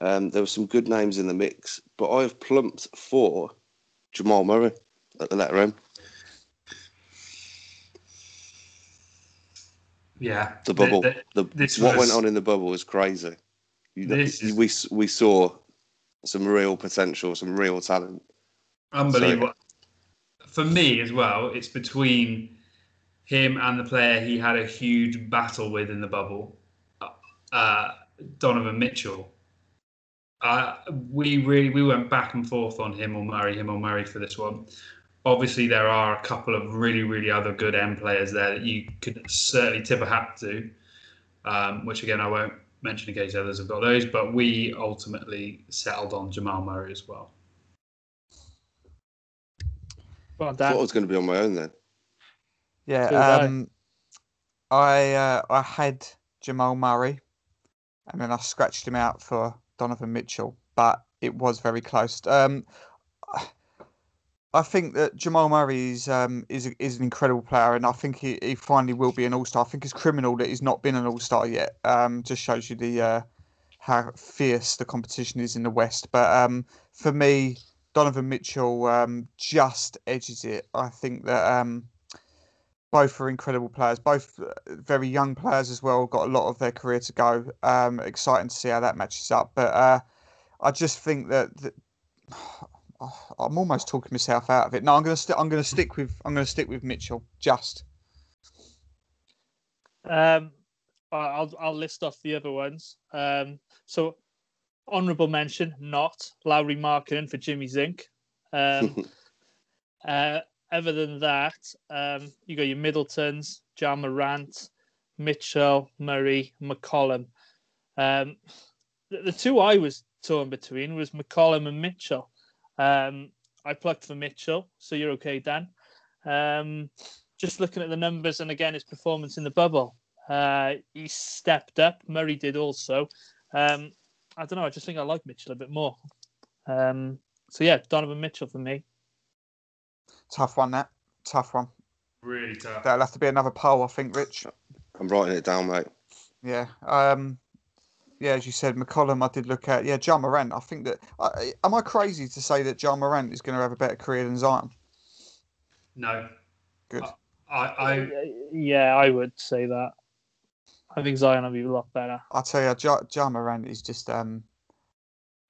Um, there were some good names in the mix, but I have plumped for Jamal Murray at the letter M. Yeah, the bubble. The, the, the what was... went on in the bubble was crazy. This is- we we saw some real potential, some real talent. Unbelievable. For me as well, it's between him and the player he had a huge battle with in the bubble, uh, Donovan Mitchell. Uh, we really we went back and forth on him or Murray, him or Murray for this one. Obviously, there are a couple of really, really other good end players there that you could certainly tip a hat to. Um, which again, I won't mention in case others have got those. But we ultimately settled on Jamal Murray as well. Well, I thought I was going to be on my own then. Yeah, So I. um, I uh, I had Jamal Murray, and then I scratched him out for Donovan Mitchell, but it was very close. Um, I think that Jamal Murray is um, is is an incredible player, and I think he, he finally will be an all star. I think it's criminal that he's not been an all star yet. Um, just shows you the uh, how fierce the competition is in the West. But um, for me, Donovan Mitchell um, just edges it. I think that um, both are incredible players, both uh, very young players as well. Got a lot of their career to go. Um, exciting to see how that matches up. But uh, I just think that, that I'm almost talking myself out of it. No, I'm gonna st- I'm gonna stick with I'm gonna stick with Mitchell. Just Um, I- I'll I'll list off the other ones. Um, so honourable mention, not Lauri Markkanen for Jimmy Zink. Um, uh, other than that, um, you got your Middletons, Ja Morant, Mitchell, Murray, McCollum. Um, the, the two I was torn between was McCollum and Mitchell. Um, I plugged for Mitchell, so you're okay, Dan. Um, just looking at the numbers and again his performance in the bubble, uh, he stepped up. Murray did also. Um, I don't know. I just think I like Mitchell a bit more. Um, so yeah, Donovan Mitchell for me. tough one. That tough one. Really tough. That'll have to be another poll, I think, Rich. I'm writing it down, mate. Yeah. Um, yeah, as you said, McCollum, I did look at. Yeah, Ja Morant. I think that. I am I crazy to say that Ja Morant is going to have a better career than Zion? No, Good. I, I yeah, I would say that. I think Zion will be a lot better. I tell you, John, John Morant is just. Um,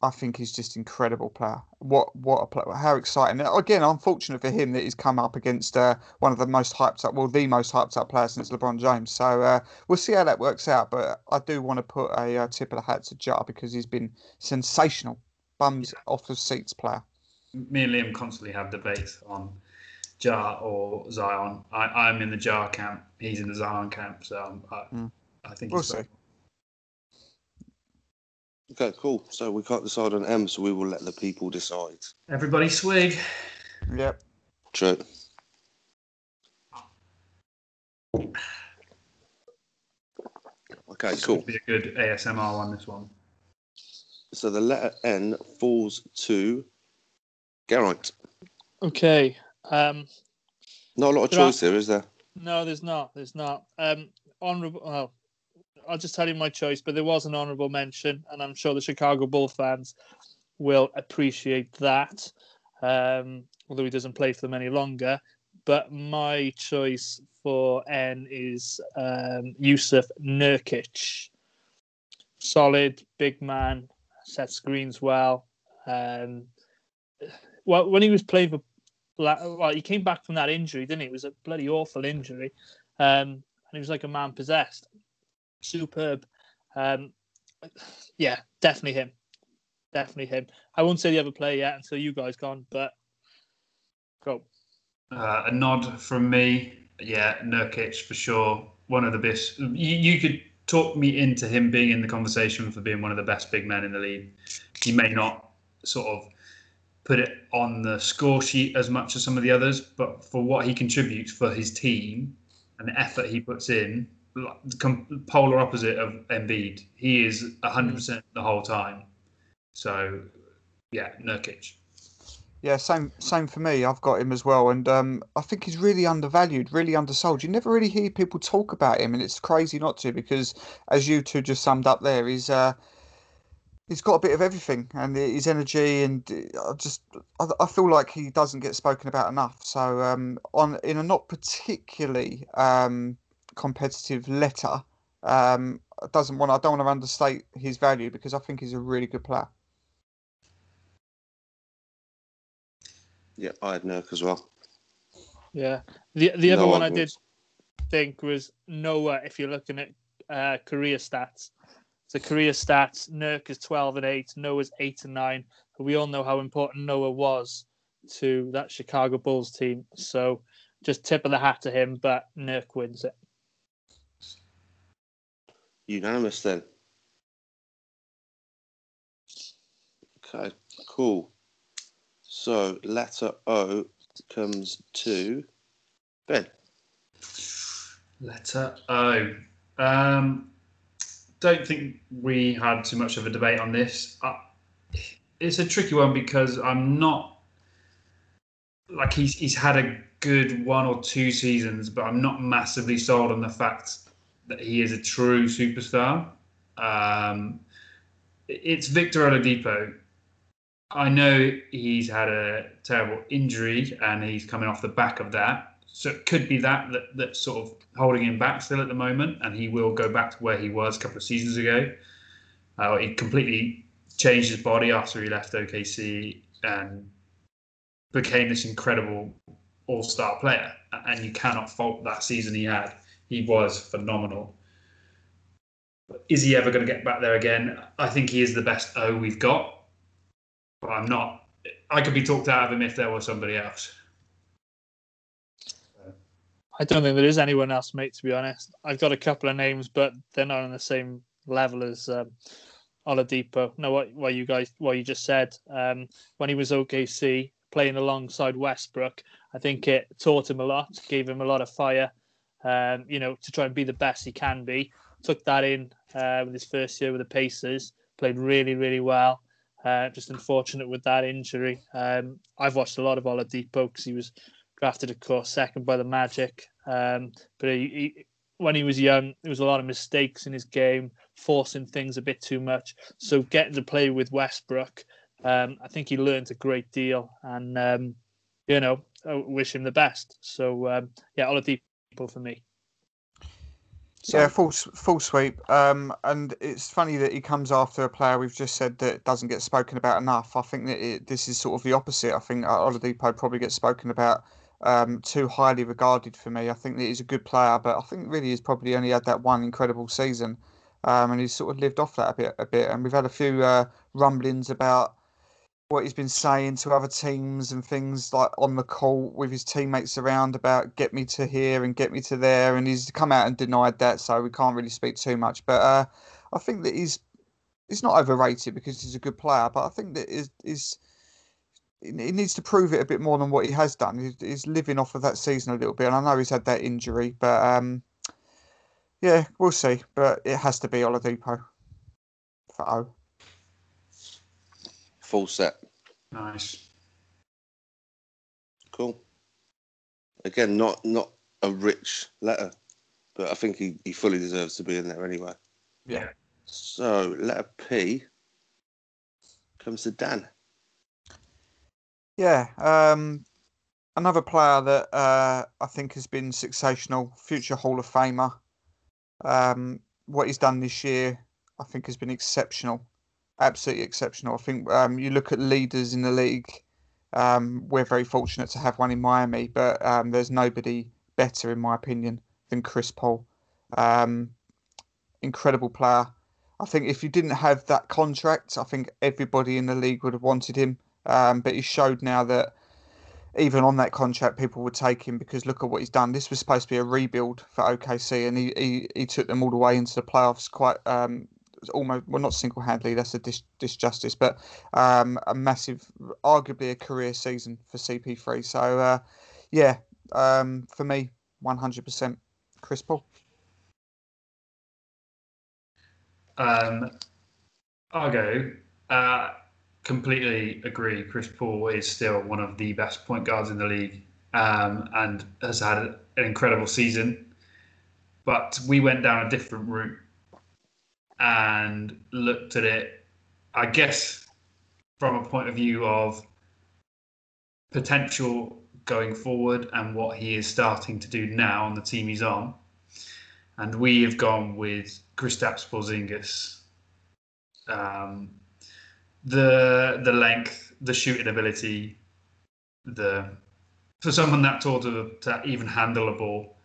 I think he's just incredible player. What what a player! How exciting! Again, unfortunate for him that he's come up against uh, one of the most hyped up, well, the most hyped up player since LeBron James. So uh, we'll see how that works out. But I do want to put a uh, tip of the hat to Ja because he's been sensational, bums off the seats player. me and Liam constantly have debates on Ja or Zion. I, I'm in the Ja camp. He's in the Zion camp. So I, Mm. I think We'll see. Okay, cool. So we can't decide on M, so we will let the people decide. Everybody swig. Yep. True. Okay, This cool. be a good ASMR one. This one. So the letter N falls to Geraint. Okay. Um, Not a lot of There are- choice here, is there? no, there's not. There's not. Um, honorable. Well, I'll just tell you my choice, but there was an honorable mention, and I'm sure the Chicago Bull fans will appreciate that. Um, although he doesn't play for them any longer. But my choice for N is um, Jusuf Nurkic. Solid, big man, sets screens well. Um, well, when he was playing for, well, he came back from that injury, didn't he? It was a bloody awful injury, um, and he was like a man possessed. Superb. Um, yeah, definitely him. Definitely him. I won't say the other player yet until you guys gone, but go. Uh, a nod from me. Yeah, Nurkic for sure. One of the best. You, you could talk me into him being in the conversation for being one of the best big men in the league. He may not sort of put it on the score sheet as much as some of the others, but for what he contributes for his team and the effort he puts in, polar opposite of Embiid. He is 100% the whole time. So, yeah, Nurkic. Yeah, same same for me. I've got him as well, and um, I think he's really undervalued, really undersold. You never really hear people talk about him, and it's crazy not to because, as you two just summed up there, he's uh, he's got a bit of everything, and his energy, and uh, I just I, I feel like he doesn't get spoken about enough. So um, on in a not particularly um, competitive letter, um, doesn't want. I don't want to understate his value because I think he's a really good player. Yeah, I had Nurk as well. Yeah. The the other No one I did think was Noah. If you're looking at uh, career stats, so career stats, Nurk is 12 and 8, Noah's 8 and 9. We all know how important Noah was to that Chicago Bulls team. So just tip of the hat to him, but Nurk wins it. Unanimous then. Okay, cool. So letter O comes to Ben. Letter O. Um, don't think we had too much of a debate on this. It's a tricky one because I'm not like he's he's had a good one or two seasons, but I'm not massively sold on the fact that he is a true superstar. Um, it's Victor Oladipo. I know he's had a terrible injury and he's coming off the back of that. So it could be that, that that's sort of holding him back still at the moment, and he will go back to where he was a couple of seasons ago. Uh, he completely changed his body after he left OKC and became this incredible all-star player. And you cannot fault that season he had. He was phenomenal. Is he ever going to get back there again? I think he is the best O we've got, but I'm not. I could be talked out of him if there was somebody else. I don't think there is anyone else, mate. To be honest, I've got a couple of names, but they're not on the same level as um, Oladipo. No, what what you guys what you just said um, when he was OKC playing alongside Westbrook, I think it taught him a lot, gave him a lot of fire. Um, you know, to try and be the best he can be. Took that in uh, with his first year with the Pacers. Played really, really well. Uh, just unfortunate with that injury. Um, I've watched a lot of Oladipo because he was drafted, of course, second by the Magic. Um, but he, he, when he was young, there was a lot of mistakes in his game, forcing things a bit too much. So getting to play with Westbrook, um, I think he learned a great deal, and um, you know, I wish him the best. So um, yeah, Oladipo for me. Yeah, full full sweep. Um, and it's funny that he comes after a player we've just said that doesn't get spoken about enough. I think that it, this is sort of the opposite. I think uh, Oladipo probably gets spoken about um, too highly regarded for me. I think that he's a good player, but I think really he's probably only had that one incredible season, um, and he's sort of lived off that a bit a bit. And we've had a few uh, rumblings about what he's been saying to other teams and things like on the call with his teammates around about get me to here and get me to there and he's come out and denied that so we can't really speak too much. But uh, I think that he's he's not overrated because he's a good player but I think that is is he needs to prove it a bit more than what he has done. He's, living off of that season a little bit and I know he's had that injury but um yeah we'll see. But it has to be Oladipo for O Full set. Nice. Cool. Again, not not a rich letter, but I think he, he fully deserves to be in there anyway. Yeah. So letter P comes to Dan. Yeah, um, another player that uh, I think has been sensational, future Hall of Famer. Um, what he's done this year, I think, has been exceptional, absolutely exceptional. I think um, you look at leaders in the league. Um, we're very fortunate to have one in Miami, but um, there's nobody better, in my opinion, than Chris Paul. Um, incredible player. I think if you didn't have that contract, I think everybody in the league would have wanted him. Um, but he showed now that even on that contract, people would take him because look at what he's done. This was supposed to be a rebuild for OKC, and he, he, he took them all the way into the playoffs quite um, almost, well, not single handedly, that's a dis- disjustice, but um, a massive, arguably a career season for CP3. So, uh, yeah, um, for me, 100% Chris Paul. Um, I'll go. Uh, completely agree. Chris Paul is still one of the best point guards in the league um, and has had an incredible season. But we went down a different route and looked at it, I guess, from a point of view of potential going forward and what he is starting to do now on the team he's on. and we have gone with Kristaps Porzingis. Um, the the length, the shooting ability, the for someone that tall to, to even handle a ball,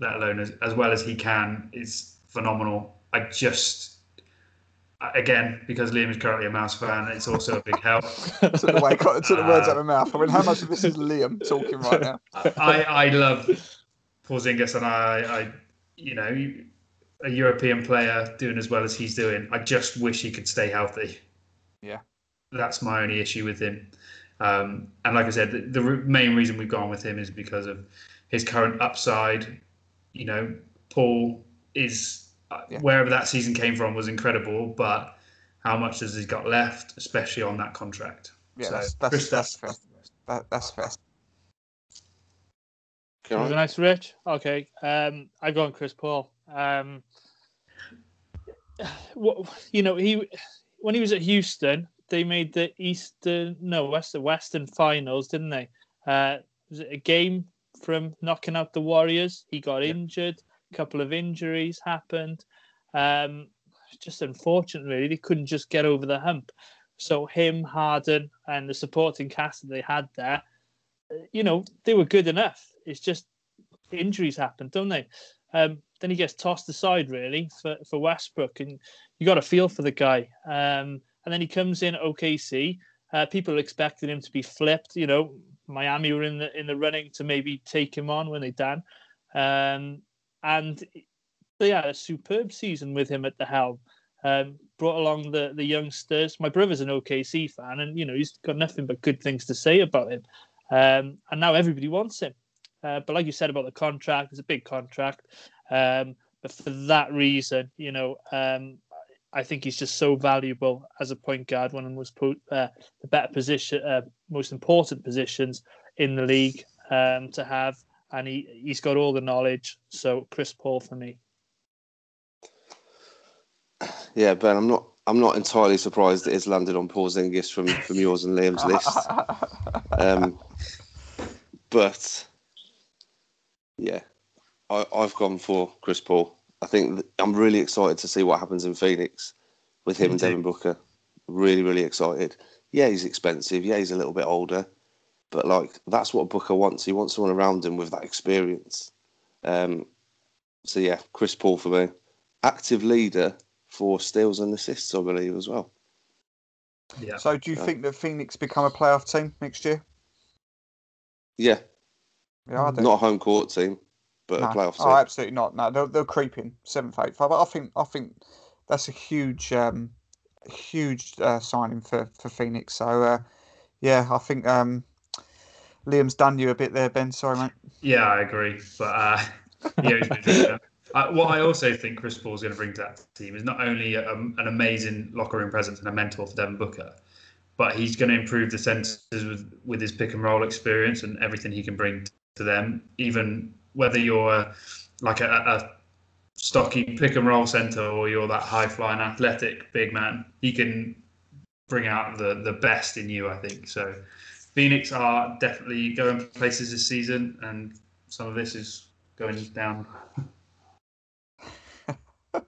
let alone as, as well as he can, is phenomenal. I just again because Liam is currently a Mavs fan, it's also a big help. took the, way, took the words out of my mouth. I mean, how much of this is Liam talking right now? I I love Porzingis, and I, I you know a European player doing as well as he's doing. I just wish he could stay healthy. Yeah, that's my only issue with him. Um, and like I said, the, the main reason we've gone with him is because of his current upside. You know, Paul is uh, yeah. wherever that season came from was incredible, but how much has he got left, especially on that contract? Yeah, so, that's, that's, that's, fair. That, that's fair. Was a nice, Rich? Okay, um, I've gone Chris Paul. Um, what you know, he when he was at Houston, they made the Eastern, no, Western, Western finals, didn't they? Uh, was it a game from knocking out the Warriors? He got yeah. injured. Couple of injuries happened. Um, just unfortunate, really. They couldn't just get over the hump. So him, Harden, and the supporting cast that they had there, you know, they were good enough. It's just injuries happen, don't they? Um, then he gets tossed aside, really, for, for Westbrook, and you got a feel for the guy. Um, and then he comes in OKC. Uh, people expected him to be flipped. You know, Miami were in the in the running to maybe take him on when they done, um, and they had a superb season with him at the helm. Um, brought along the the youngsters. My brother's an OKC fan, and you know he's got nothing but good things to say about him. Um, and now everybody wants him. Uh, but like you said about the contract, it's a big contract. Um, but for that reason, you know, um, I think he's just so valuable as a point guard, one of the most uh, the better position, uh, most important positions in the league um, to have, and he he's got all the knowledge. So Chris Paul for me. Yeah, Ben, I'm not I'm not entirely surprised that it's landed on Porzingis from from yours and Liam's list. Um, but yeah, I, I've gone for Chris Paul. I think I'm really excited to see what happens in Phoenix with him and Devin Booker. Really, really excited. Yeah, he's expensive. Yeah, he's a little bit older, but like that's what Booker wants. He wants someone around him with that experience. Um, so yeah, Chris Paul for me, active leader for steals and assists, I believe as well. Yeah. So do you think that Phoenix become a playoff team next year? Yeah. Yeah, Not a home court team but no. a playoff Oh, absolutely not. No, they're, they're creeping seventh, eighth. But I think I think that's a huge, um, huge uh, signing for for Phoenix. So uh, yeah, I think um, Liam's done you a bit there, Ben. Sorry, mate. Yeah, I agree. But uh, yeah, uh, what I also think Chris Paul is going to bring to that team is not only a, an amazing locker room presence and a mentor for Devin Booker, but he's going to improve the centers with, with his pick and roll experience and everything he can bring to them, even whether you're like a, a stocky pick and roll center or you're that high flying athletic big man, he can bring out the the best in you. I think so. Phoenix are definitely going places this season, and some of this is going down.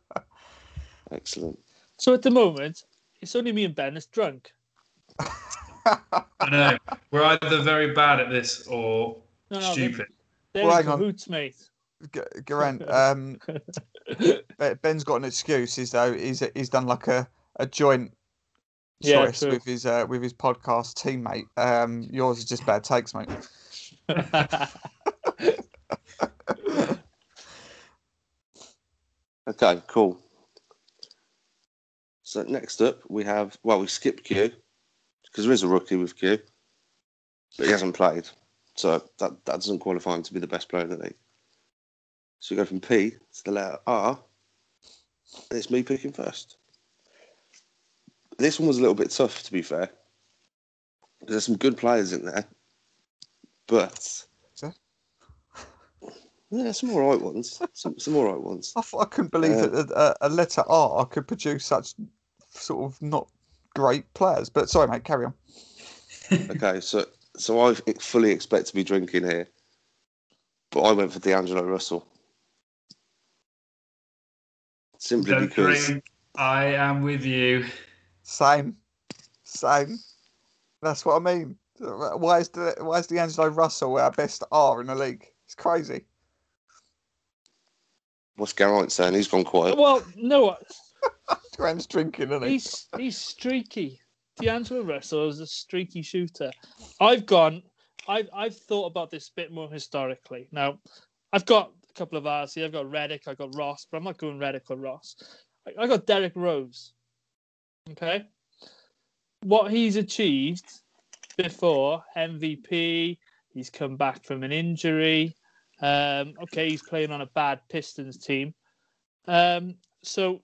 Excellent. So at the moment, it's only me and Ben that's drunk. I know. We're either very bad at this or no, no, stupid. They're well, hang cahoots, on. mate. Geraint, um, Ben's got an excuse. Is though he's he's done like a, a joint yeah, choice true. with his uh, with his podcast teammate. Um, yours is just bad takes, mate. okay, cool. So next up we have well we skip Q because there is a rookie with Q, but he hasn't played. So that, that doesn't qualify him to be the best player in the league. So we go from P to the letter R, and it's me picking first. This one was a little bit tough, to be fair. There's some good players in there, but yeah, some all right ones. Some some all right ones. I, I couldn't believe uh, that a, a, letter R could produce such sort of not great players. But sorry, mate, carry on. okay, so so I fully expect to be drinking here, but I went for D'Angelo Russell. simply Don't because drink. I am with you. Same, same. That's what I mean. Why is the why is D'Angelo Russell our best R in the league? It's crazy. what's Geraint saying? He's gone quiet. Well, no, Graham's drinking, isn't he? he's he's streaky. D'Angelo Russell is a streaky shooter. I've gone. I've I've thought about this a bit more historically. Now, I've got a couple of R's here. I've got Redick. I've got Ross, but I'm not going Redick or Ross. I, I got Derrick Rose. Okay, what he's achieved before MVP. He's come back from an injury. Um, okay, he's playing on a bad Pistons team. Um, so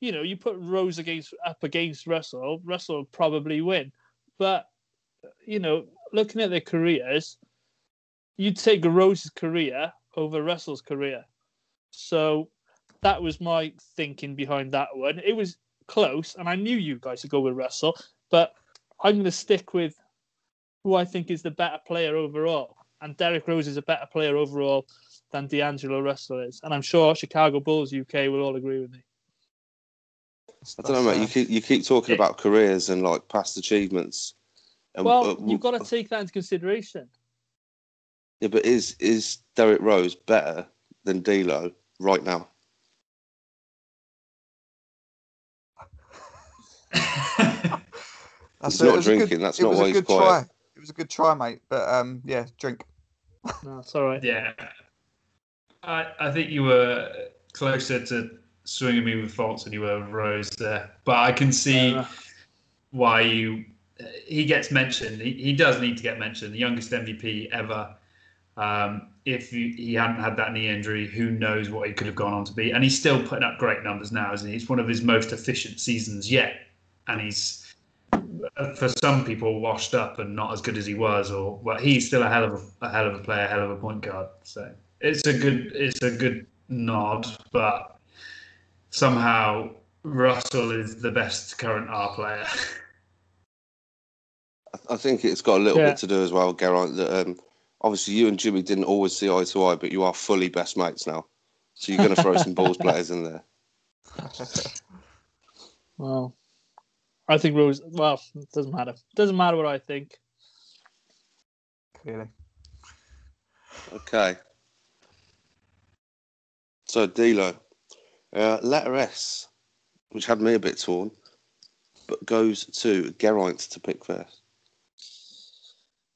you know, you put Rose against up against Russell, Russell will probably win. But you know, looking at their careers, you'd take Rose's career over Russell's career. So that was my thinking behind that one. It was close, and I knew you guys would go with Russell, but I'm going to stick with who I think is the better player overall. And Derrick Rose is a better player overall than D'Angelo Russell is. And I'm sure Chicago Bulls UK will all agree with me. I don't know, mate. You keep you keep talking Yeah. about careers and like past achievements. And, Well, uh, you've got to take that into consideration. Yeah, but is is Derrick Rose better than D'Lo right now? That's He's a- not it was a drinking, Good, that's not why he's quiet. try. It was a good try, mate. But um, yeah, drink. No, it's all right. yeah. I, I think you were closer to swinging me with Fultz than you were with Rose there. But I can see Uh, why you. He gets mentioned. He, he does need to get mentioned. The youngest MVP ever. Um, if he, he hadn't had that knee injury, who knows what he could have gone on to be? And he's still putting up great numbers now, isn't he? It's one of his most efficient seasons yet, and he's for some people washed up and not as good as he was. Or well, he's still a hell of a, a hell of a player, hell of a point guard. So it's a good it's a good nod, but somehow Russell is the best current R player. I- I think it's got a little Yeah. bit to do as well, Geraint. That um, obviously you and Jimmy didn't always see eye to eye, but you are fully best mates now. So you're going to throw some balls players in there. well, I think Rose. Well, it doesn't matter. Doesn't matter what I think. Clearly. Okay. So D'Lo, uh, letter S, which had me a bit torn, but goes to Geraint to pick first.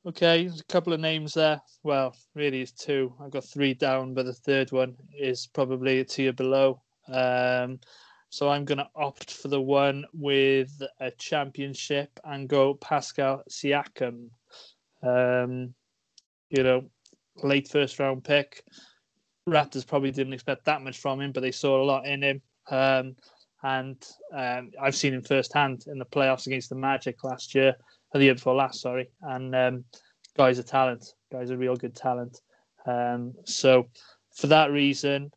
Okay, there's a couple of names there. Well, really, it's two. I've got three down, but the third one is probably a tier below. Um, so I'm going to opt for the one with a championship and go Pascal Siakam. Um, you know, late first round pick. Raptors probably didn't expect that much from him, but they saw a lot in him. Um, and um, I've seen him firsthand in the playoffs against the Magic last year, or the year before last, sorry. And um, guy's a talent. Guy's a real good talent. Um, so for that reason,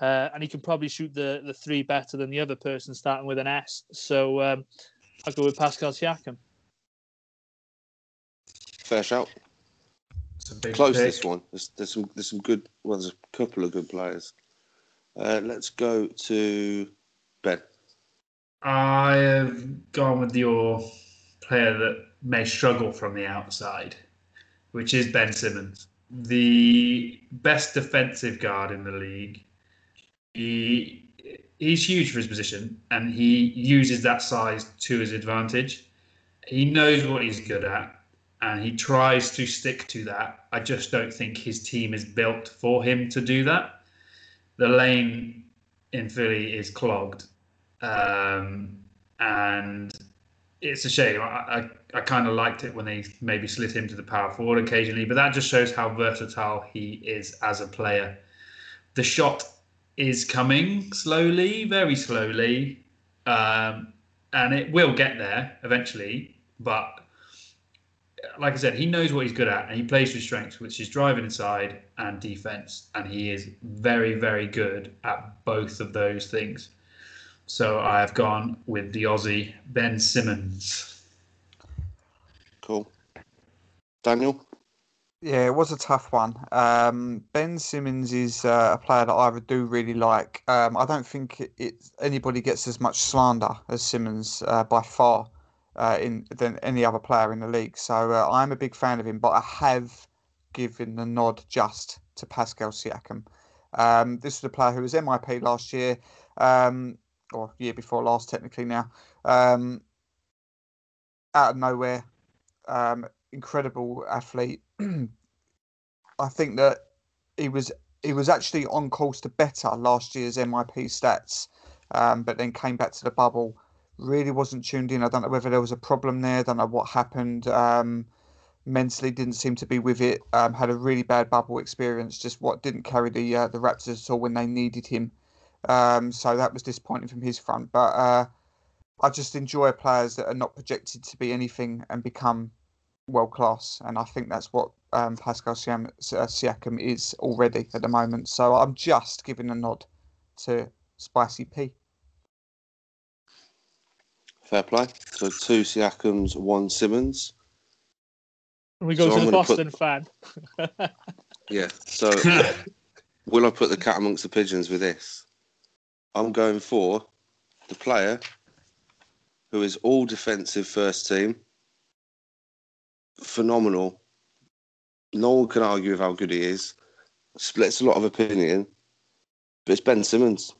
uh, and he can probably shoot the the three better than the other person starting with an S. So um, I'll go with Pascal Siakam. Fair shout. It's a big Close pick. this one. There's, there's some there's some good. Well, there's a couple of good players. Uh, let's go to Ben. I have gone with your player that may struggle from the outside, which is Ben Simmons, the best defensive guard in the league. He he's huge for his position, and he uses that size to his advantage. He knows what he's good at, and he tries to stick to that. I just don't think his team is built for him to do that. The lane in Philly is clogged um, and it's a shame. I, I, I kind of liked it when they maybe slid him to the power forward occasionally, but that just shows how versatile he is as a player. The shot is coming slowly, very slowly, um, and it will get there eventually. But like I said, he knows what he's good at, and he plays his strengths, which is driving inside and defense, and he is very, very good at both of those things. So I have gone with the Aussie Ben Simmons. Cool. Daniel. Yeah, it was a tough one. Um, ben Simmons is uh, a player that I do really like. Um, I don't think it, it, anybody gets as much slander as Simmons uh, by far uh, in than any other player in the league. So uh, I'm a big fan of him, but I have given the nod just to Pascal Siakam. Um, this was a player who was MIP last year, um, or year before last, technically now. Um, out of nowhere, um, incredible athlete. I think that he was he was actually on course to better last year's MIP stats, um, but then came back to the bubble. Really wasn't tuned in. I don't know whether there was a problem there. I don't know what happened. Um, mentally didn't seem to be with it. Um, had a really bad bubble experience. Just what didn't carry the uh, the Raptors at all when they needed him. Um, so that was disappointing from his front. But uh, I just enjoy players that are not projected to be anything and become world class, and I think that's what um, Pascal Siam- uh, Siakam is already at the moment. So I'm just giving a nod to Spicy P. Fair play. So two Siakams, one Simmons. We go So to I'm the gonna put- Boston fan. Yeah. So will I put the cat amongst the pigeons with this? I'm going for the player who is all defensive first team. Phenomenal. No one can argue with how good he is. Splits a lot of opinion. But it's Ben Simmons,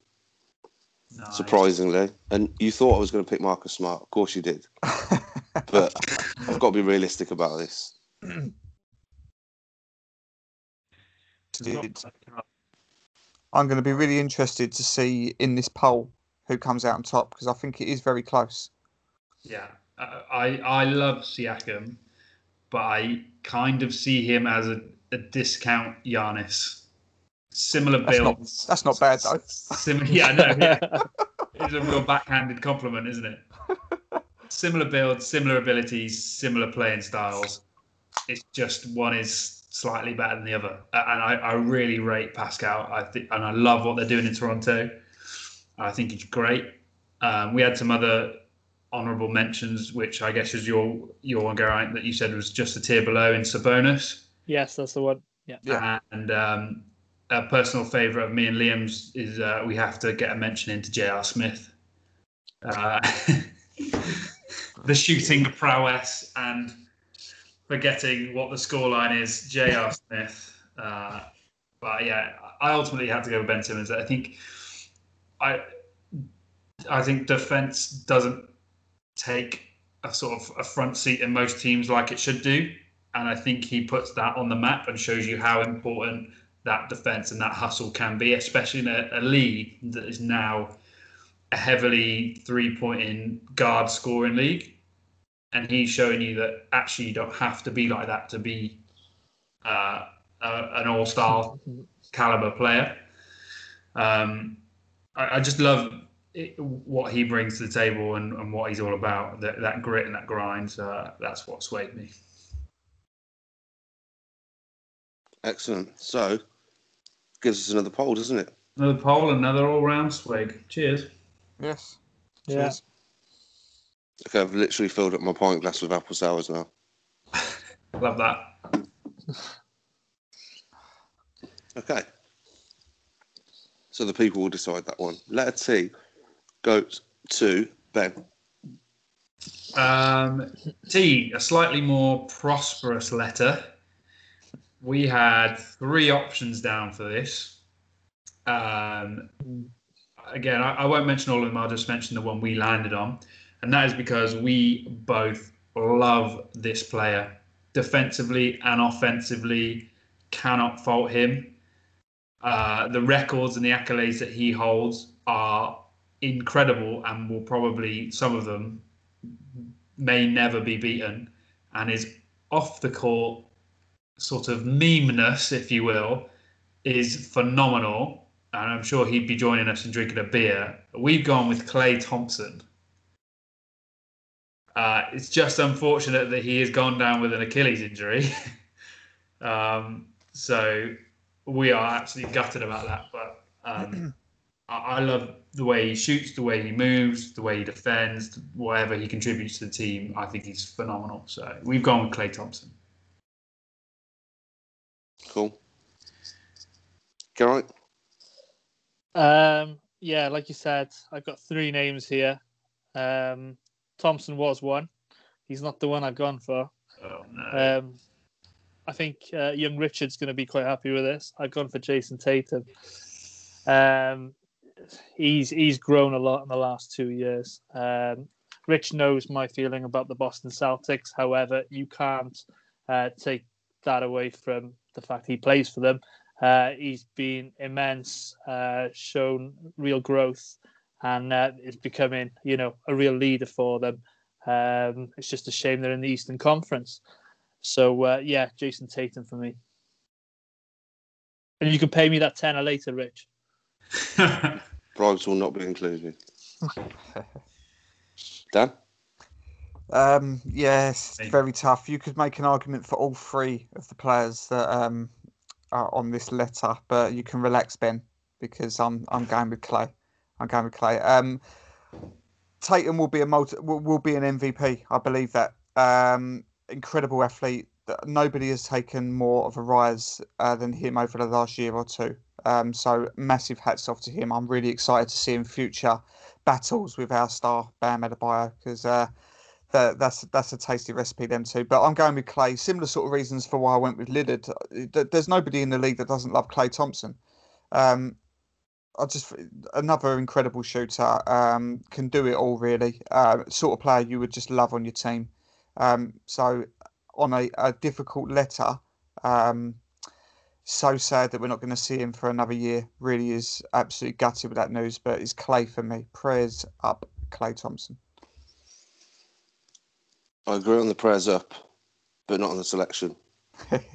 Nice. surprisingly. And you thought I was going to pick Marcus Smart. Of course you did. But I've got to be realistic about this. Did. I'm going to be really interested to see in this poll who comes out on top because I think it is very close. Yeah, I I I love Siakam, but I kind of see him as a, a discount Giannis. Similar That's not build. that's not bad though. Similar, yeah, I know. Yeah. it's a real backhanded compliment, isn't it? Similar build, similar abilities, similar playing styles. It's just one is slightly better than the other, and I, I really rate Pascal. I think, and I love what they're doing in Toronto. I think it's great. Um, we had some other honourable mentions, which I guess is your your one, Geraint, that you said was just a tier below in Sabonis. yes, that's the one. Yeah. Yeah. And um, a personal favourite of me and Liam's is uh, we have to get a mention into J.R. Smith. Uh, the shooting prowess and forgetting what the scoreline is, J.R. Smith. Uh, but yeah, I ultimately had to go with Ben Simmons. I think I I think defense doesn't take a sort of a front seat in most teams like it should do. And I think he puts that on the map and shows you how important that defense and that hustle can be, especially in a, a league that is now a heavily three pointing guard scoring league. And he's showing you that actually you don't have to be like that to be uh, a, an all star caliber player. Um, I, I just love it, what he brings to the table and, and what he's all about. That, that grit and that grind. Uh, that's what swayed me. Excellent. So, gives us another poll, doesn't it? Another poll, another all round swig. Cheers. Yes. Yeah. Cheers. Okay, I've literally filled up my pint glass with apple sours now. Love that. Okay. So the people will decide that one. Letter T goes to Ben. Um, T, a slightly more prosperous letter. We had three options down for this. Um, again, I, I won't mention all of them. I'll just mention the one we landed on, and that is because we both love this player defensively and offensively. Cannot fault him. Uh, the records and the accolades that he holds are incredible, and will probably some of them may never be beaten, and his off the court sort of memeness, if you will, is phenomenal. And I'm sure he'd be joining us and drinking a beer. We've gone with Klay Thompson. Uh, it's just unfortunate that he has gone down with an Achilles injury. um, so we are absolutely gutted about that. But um, I, I love the way he shoots, the way he moves, the way he defends, whatever he contributes to the team. I think he's phenomenal. So we've gone with Klay Thompson. Cool. Geraint? Um, yeah, like you said, I've got three names here. Um, Thompson was one. He's not the one I've gone for. Oh no. Um, I think uh, young Richard's going to be quite happy with this. I've gone for Jayson Tatum. Um, he's he's grown a lot in the last two years. Um, Rich knows my feeling about the Boston Celtics. However, you can't uh, take that away from the fact he plays for them. Uh, he's been immense, uh, shown real growth, and uh, is becoming, you know, a real leader for them. Um, it's just a shame they're in the Eastern Conference. So uh, yeah, Jayson Tatum for me. And you can pay me that tenner later, Rich. Bribes will not be included. Dan? Um, yes, Me. very tough. You could make an argument for all three of the players that um, are on this letter, but you can relax, Ben, because I'm I'm going with Klay. I'm going with Klay. Um, Tatum will be a multi, will, will be an MVP. I believe that. Um, incredible athlete. Nobody has taken more of a rise uh, than him over the last year or two. Um, so massive hats off to him. I'm really excited to see in future battles with our star Bam Adebayo because uh, that, that's that's a tasty recipe them two. But I'm going with Klay. Similar sort of reasons for why I went with Lillard. There's nobody in the league that doesn't love Klay Thompson. Um, I just another incredible shooter. Um, can do it all really. Uh, sort of player you would just love on your team. Um, so on a, a difficult letter. Um, so sad that we're not going to see him for another year. Really is absolutely gutted with that news. But it's Klay for me. Prayers up, Klay Thompson. I agree on the prayers up, but not on the selection.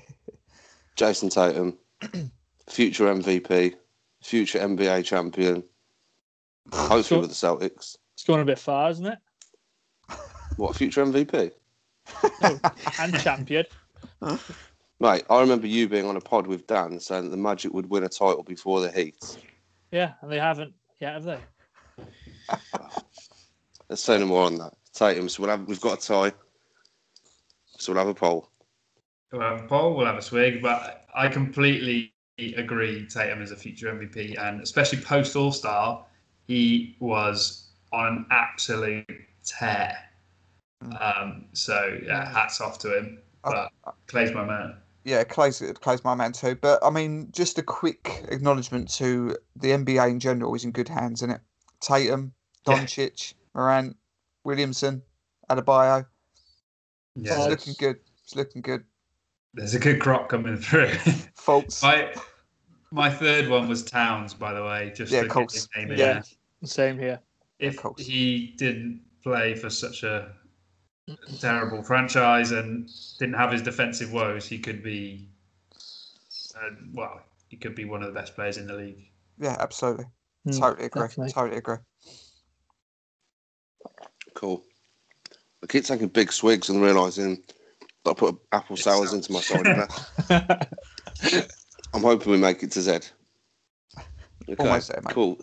Jayson Tatum, future MVP, future NBA champion, hopefully So- with the Celtics. It's going a bit far, isn't it? What, future MVP? Oh, and champion. Mate, I remember you being on a pod with Dan saying that the Magic would win a title before the Heat. Yeah, and they haven't yet, have they? Let's say no more on that. Tatum, so we'll have, we've got a tie. So we'll have a poll. We'll have a poll, we'll have a swig, but I completely agree Tatum is a future MVP, and especially post All Star, he was on an absolute tear. Um, so yeah, hats off to him. But Klay's my man. Yeah, Klay's, Klay's my man too. But I mean, just a quick acknowledgement to the NBA in general is in good hands, isn't it? Tatum, Yeah. Doncic, Morant, Williamson, Adebayo. Yeah, It's looking good. It's looking good. there's a good crop coming through. Fultz. my my third one was Towns, by the way. Just Yeah, to of get course. his name in Yeah. Same here. if Of course. he didn't play for such a terrible franchise and didn't have his defensive woes, he could be, uh, well, he could be one of the best players in the league. Yeah, absolutely. Mm, Totally agree. definitely. Totally agree. Cool. I keep taking big swigs and realising that I put apple It sours sounds- into my cider. I'm hoping we make it to Z. Okay, Almost there, mate. cool.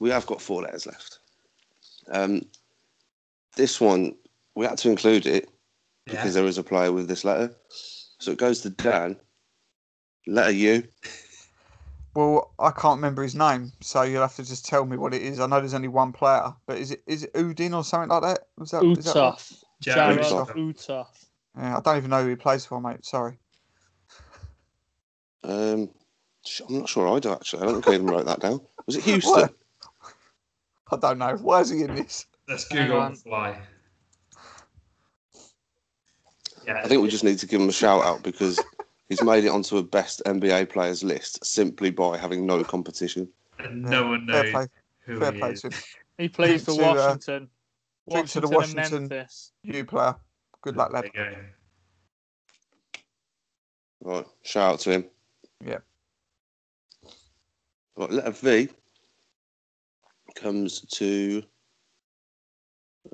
We have got four letters left. Um, this one, we had to include it Yeah. because there is a player with this letter. So it goes to Dan. Letter U. Well, I can't remember his name, so you'll have to just tell me what it is. I know there's only one player, but is it is it Udin or something like that? Was that, is that right? Utah. Jared Jared Utah. Utah. Yeah, I don't even know who he plays for, mate. Sorry. Um, I'm not sure I do actually. I don't think I even wrote that down. Was it Houston? What? I don't know. Why is he in this? Let's Google on on. fly. Yeah, I think we just need to give him a shout out because he's made it onto a best NBA players list simply by having no competition. and no one Fair knows play. who Fair he play is. to. He plays for To, uh, Washington. drink to the Washington, Washington- Memphis. You player. Good luck, lad. Go. Right, shout out to him. Yeah. Right, letter V comes to.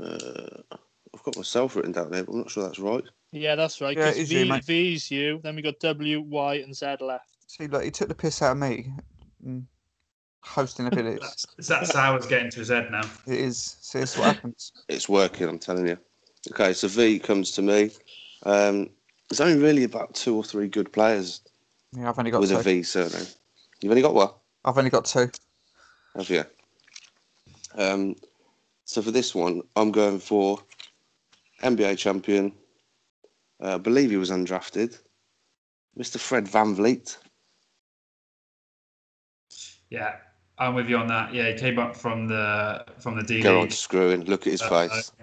Uh, I've got myself written down there, but I'm not sure that's right. Yeah, that's right. Yeah, 'cause it is you, v, mate. V's you. Then we got W, Y, and Z left. See, look, he took the piss out of me. Mm. Hosting abilities. That's, is that Sour's getting to his head now? it is. See, this is what happens. It's working, I'm telling you. Okay, so V comes to me. Um, there's only really about two or three good players Yeah, I've only got with two. a V surname. You've only got what? I've only got two. Have you? Um, so for this one, I'm going for NBA champion. Uh, I believe he was undrafted. Mr. Fred VanVleet. Yeah, I'm with you on that. Yeah, he came up from the from the D Go on screwing. Look at his Uh, face.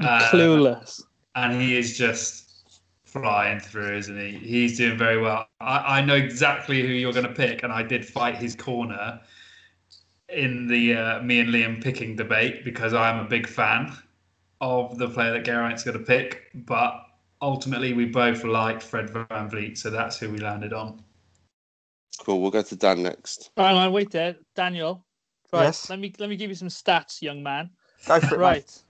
Uh, Clueless. and he is just flying through, isn't he? He's doing very well. I, I know exactly who you're going to pick, and I did fight his corner in the uh, me and Liam picking debate because I am a big fan of the player that Geraint's going to pick. But ultimately, we both liked Fred VanVleet, so that's who we landed on. Cool. We'll go to Dan next. Hang on, wait there, Daniel. Right, Yes? let me let me give you some stats, young man. Go for it, mate.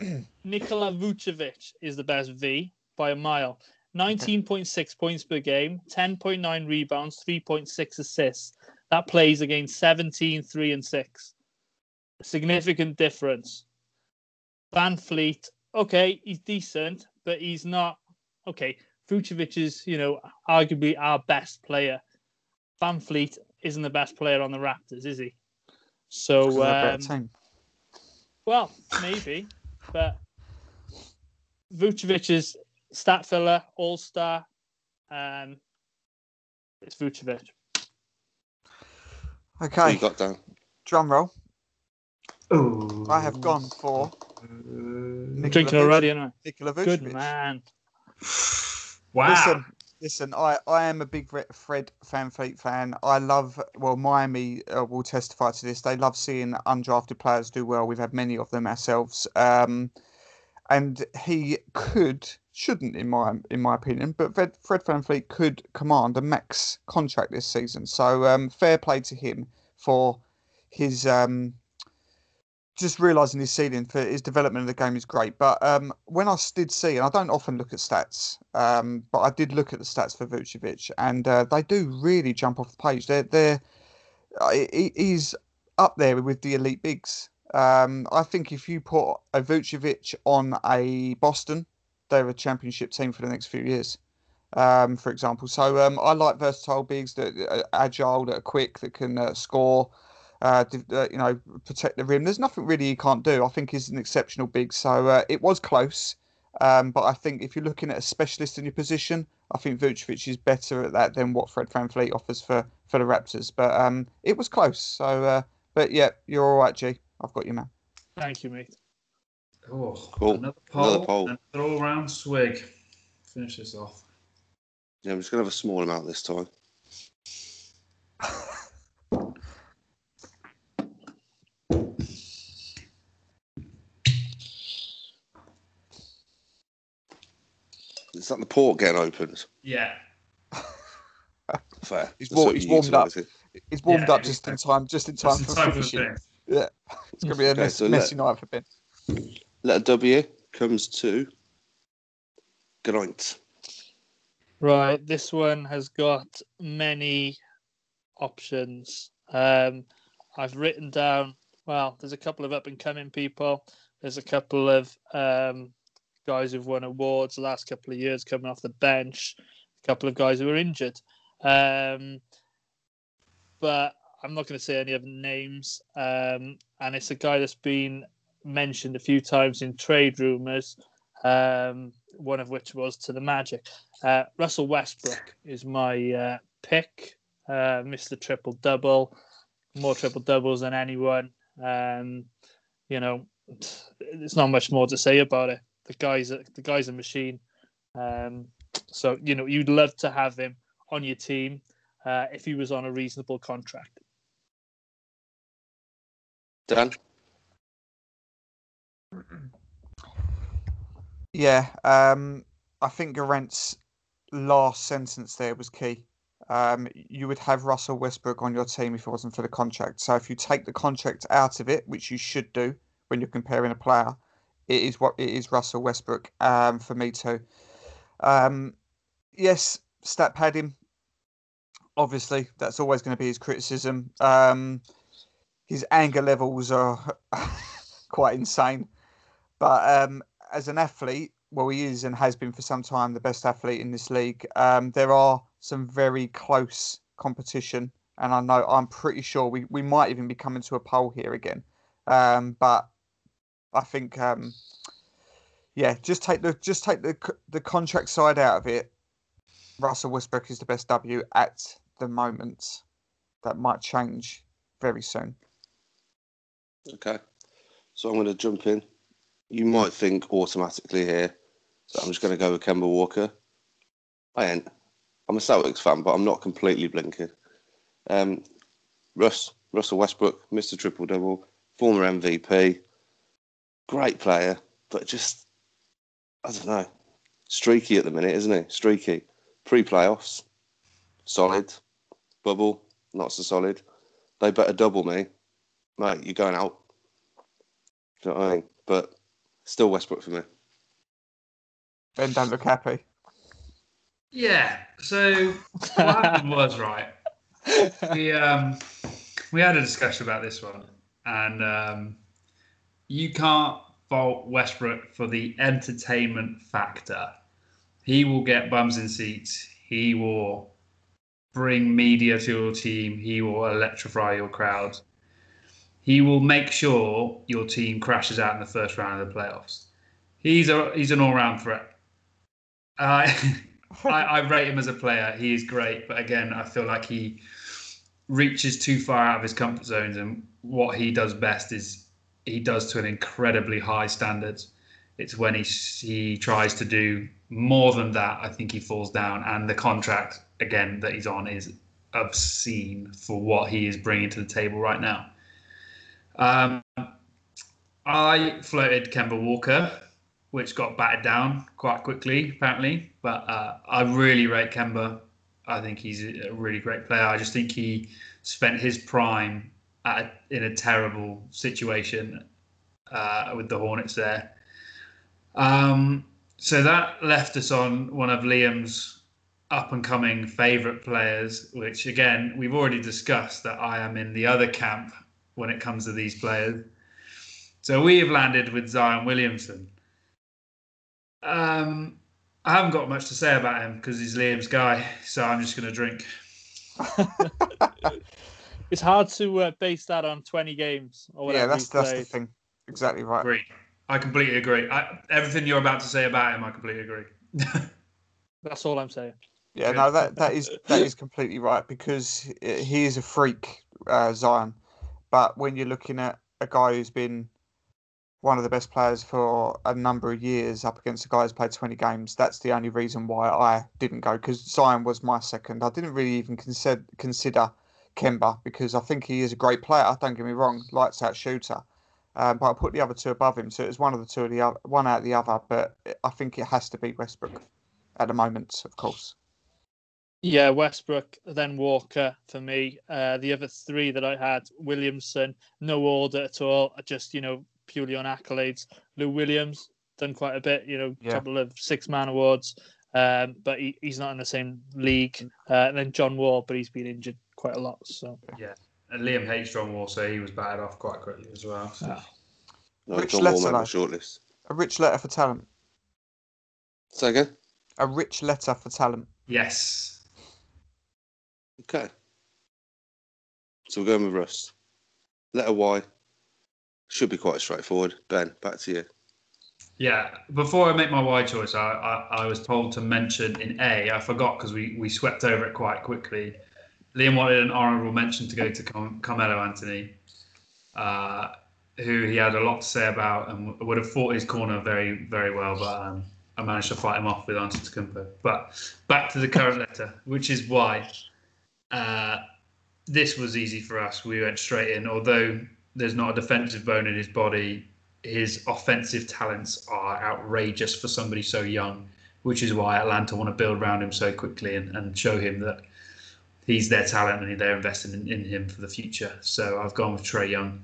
Right. Nikola Vucevic is the best V by a mile. 19.6 points per game, 10.9 rebounds, 3.6 assists. That plays against 17, 3 and 6. Significant difference. VanVleet, okay, he's decent, but he's not okay. Vucevic is, you know, arguably our best player. VanVleet isn't the best player on the Raptors, is he? So they're a better um, well, maybe, but Vucevic is stat filler, all star. Um, it's Vucevic. Who Okay, you got Dan? drum roll. Oh, I have gone for I'm Nikola drinking Vuce- already, aren't Nikola I? Good man. Wow. Listen, listen. I, I am a big Fred VanVleet fan. I love. Well, Miami uh, will testify to this. They love seeing undrafted players do well. We've had many of them ourselves. Um, and he could, shouldn't, in my in my opinion, but Fred, Fred VanVleet could command a max contract this season. So um, fair play to him for his um, just realizing his ceiling for his development of the game is great. But um, I did see, and I don't often look at stats, um, but I did look at the stats for Vucevic, and uh, they do really jump off the page. They're they're uh, he, he's up there with the elite bigs. Um, I think if you put a Vucevic on a Boston, they're a championship team for the next few years. Um, for example, so um, I like versatile bigs that are agile, that are quick, that can uh, score uh, uh, you know, protect the rim. There's nothing really he can't do. I think he's an exceptional big. So uh, it was close, um, but I think if you're looking at a specialist in your position, I think Vucevic is better at that than what Fred VanVleet offers for for the Raptors. But um, it was close. So, uh, but yeah, you're all right, G. I've got you, man. Thank you, mate. Oh, Cool. Another poll. Another poll. Another all-round swig. Finish this off. Yeah, I'm just going to have a small amount this time. Is that the port getting opened? Yeah. Fair. He's That's wa- what he's warmed up. utilised it. It's warmed Yeah, up just in time, just in time Just for in time finishing. this. Yeah, it's gonna be a Okay, mess, so messy night for Ben. Letter W comes to Geraint. Right, this one has got many options. Um, I've written down. Well, there's a couple of up and coming people. There's a couple of um, guys who've won awards the last couple of years coming off the bench. A couple of guys who were injured. Um, but I'm not going to say any other names. Um, and it's a guy that's been mentioned a few times in trade rumors. Um, one of which was to the Magic. Uh, Russell Westbrook is my uh, pick. Uh, Mr. Triple Double, more triple doubles than anyone. Um, you know, there's not much more to say about it. The guy's a, the guy's a machine. Um, so you know, you'd love to have him on your team uh, if he was on a reasonable contract. Dan? Yeah, um, I think Geraint's last sentence there was key. Um, you would have Russell Westbrook on your team if it wasn't for the contract. So if you take the contract out of it, which you should do when you're comparing a player, it is what it is Russell Westbrook um, for me too. Um, yes, stat padding. Obviously, that's always going to be his criticism. Um, his anger levels are quite insane, but um, as an athlete, well, he is and has been for some time the best athlete in this league. Um, there are some very close competition, and I know I'm pretty sure we, we might even be coming to a poll here again. Um, but I think, um, yeah, just take the just take the the contract side out of it. Russell Westbrook is the best W at the moment. That might change very soon. Okay. So I'm going to jump in. You might think automatically here that I'm just going to go with Kemba Walker. I ain't. I'm a Celtics fan, but I'm not completely blinking. Um, Russ, Russell Westbrook, Mr. Triple Double, former MVP, great player, but just, I don't know, streaky at the minute, isn't he? Streaky. Pre playoffs, solid. Bubble, not so solid. They better double me. Mate, you're going out. Do you know what I mean? But still Westbrook for me. Ben don't look happy. Yeah. So what happened was right. We um we had a discussion about this one, and um, you can't fault Westbrook for the entertainment factor. He will get bums in seats. He will bring media to your team. He will electrify your crowd. He will make sure your team crashes out in the first round of the playoffs. He's a he's an all round threat. I, I I rate him as a player. He is great, but again, I feel like he reaches too far out of his comfort zones, and what he does best is he does to an incredibly high standard. It's when he he tries to do more than that, I think he falls down, and the contract again that he's on is obscene for what he is bringing to the table right now. Um, I floated Kemba Walker, which got batted down quite quickly, apparently. But uh, I really rate Kemba. I think he's a really great player. I just think he spent his prime a, in a terrible situation uh, with the Hornets there. Um, so that left us on one of Liam's up and coming favourite players, which again, we've already discussed that I am in the other camp when it comes to these players. So we have landed with Zion Williamson. Um, I haven't got much to say about him because he's Liam's guy, so I'm just going to drink. it's hard to uh, base that on 20 games or whatever. Yeah, that's that's the thing. Exactly right. Agree. I completely agree. I, everything you're about to say about him, I completely agree. that's all I'm saying. Yeah, no, that that is that is completely right because he is a freak, uh, Zion. But when you're looking at a guy who's been one of the best players for a number of years up against a guy who's played 20 games, that's the only reason why I didn't go because Zion was my second. I didn't really even consider consider Kemba because I think he is a great player. Don't get me wrong, lights out shooter. Um, but I put the other two above him, so it was one of the two of the other, one out of the other. But I think it has to be Westbrook at the moment, of course. Yeah, Westbrook, then Walker for me. Uh, the other three that I had, Williamson, no order at all. Just you know, purely on accolades. Lou Williams done quite a bit. You know, a yeah. couple of six man awards, um, but he, he's not in the same league. Uh, and then John Wall, but he's been injured quite a lot. So yeah, and Liam hates John Wall, so he was batted off quite quickly as well. So. Ah. No, rich John letter, Wall shortlist. A rich letter for talent. Say again. A rich letter for talent. Yes. Okay. So we're going with Russ. Letter Y should be quite straightforward. Ben, back to you. Yeah, before I make my Y choice, I, I, I was told to mention in A. I forgot because we, we swept over it quite quickly. Liam wanted an honourable mention to go to Carmelo Anthony, uh, who he had a lot to say about and would have fought his corner very, very well, but um, I managed to fight him off with Antetokounmpo. But back to the current letter, which is why uh, this was easy for us. We went straight in. Although there's not a defensive bone in his body, his offensive talents are outrageous for somebody so young, which is why Atlanta want to build around him so quickly and, and show him that he's their talent and they're investing in, in him for the future. So I've gone with Trae Young.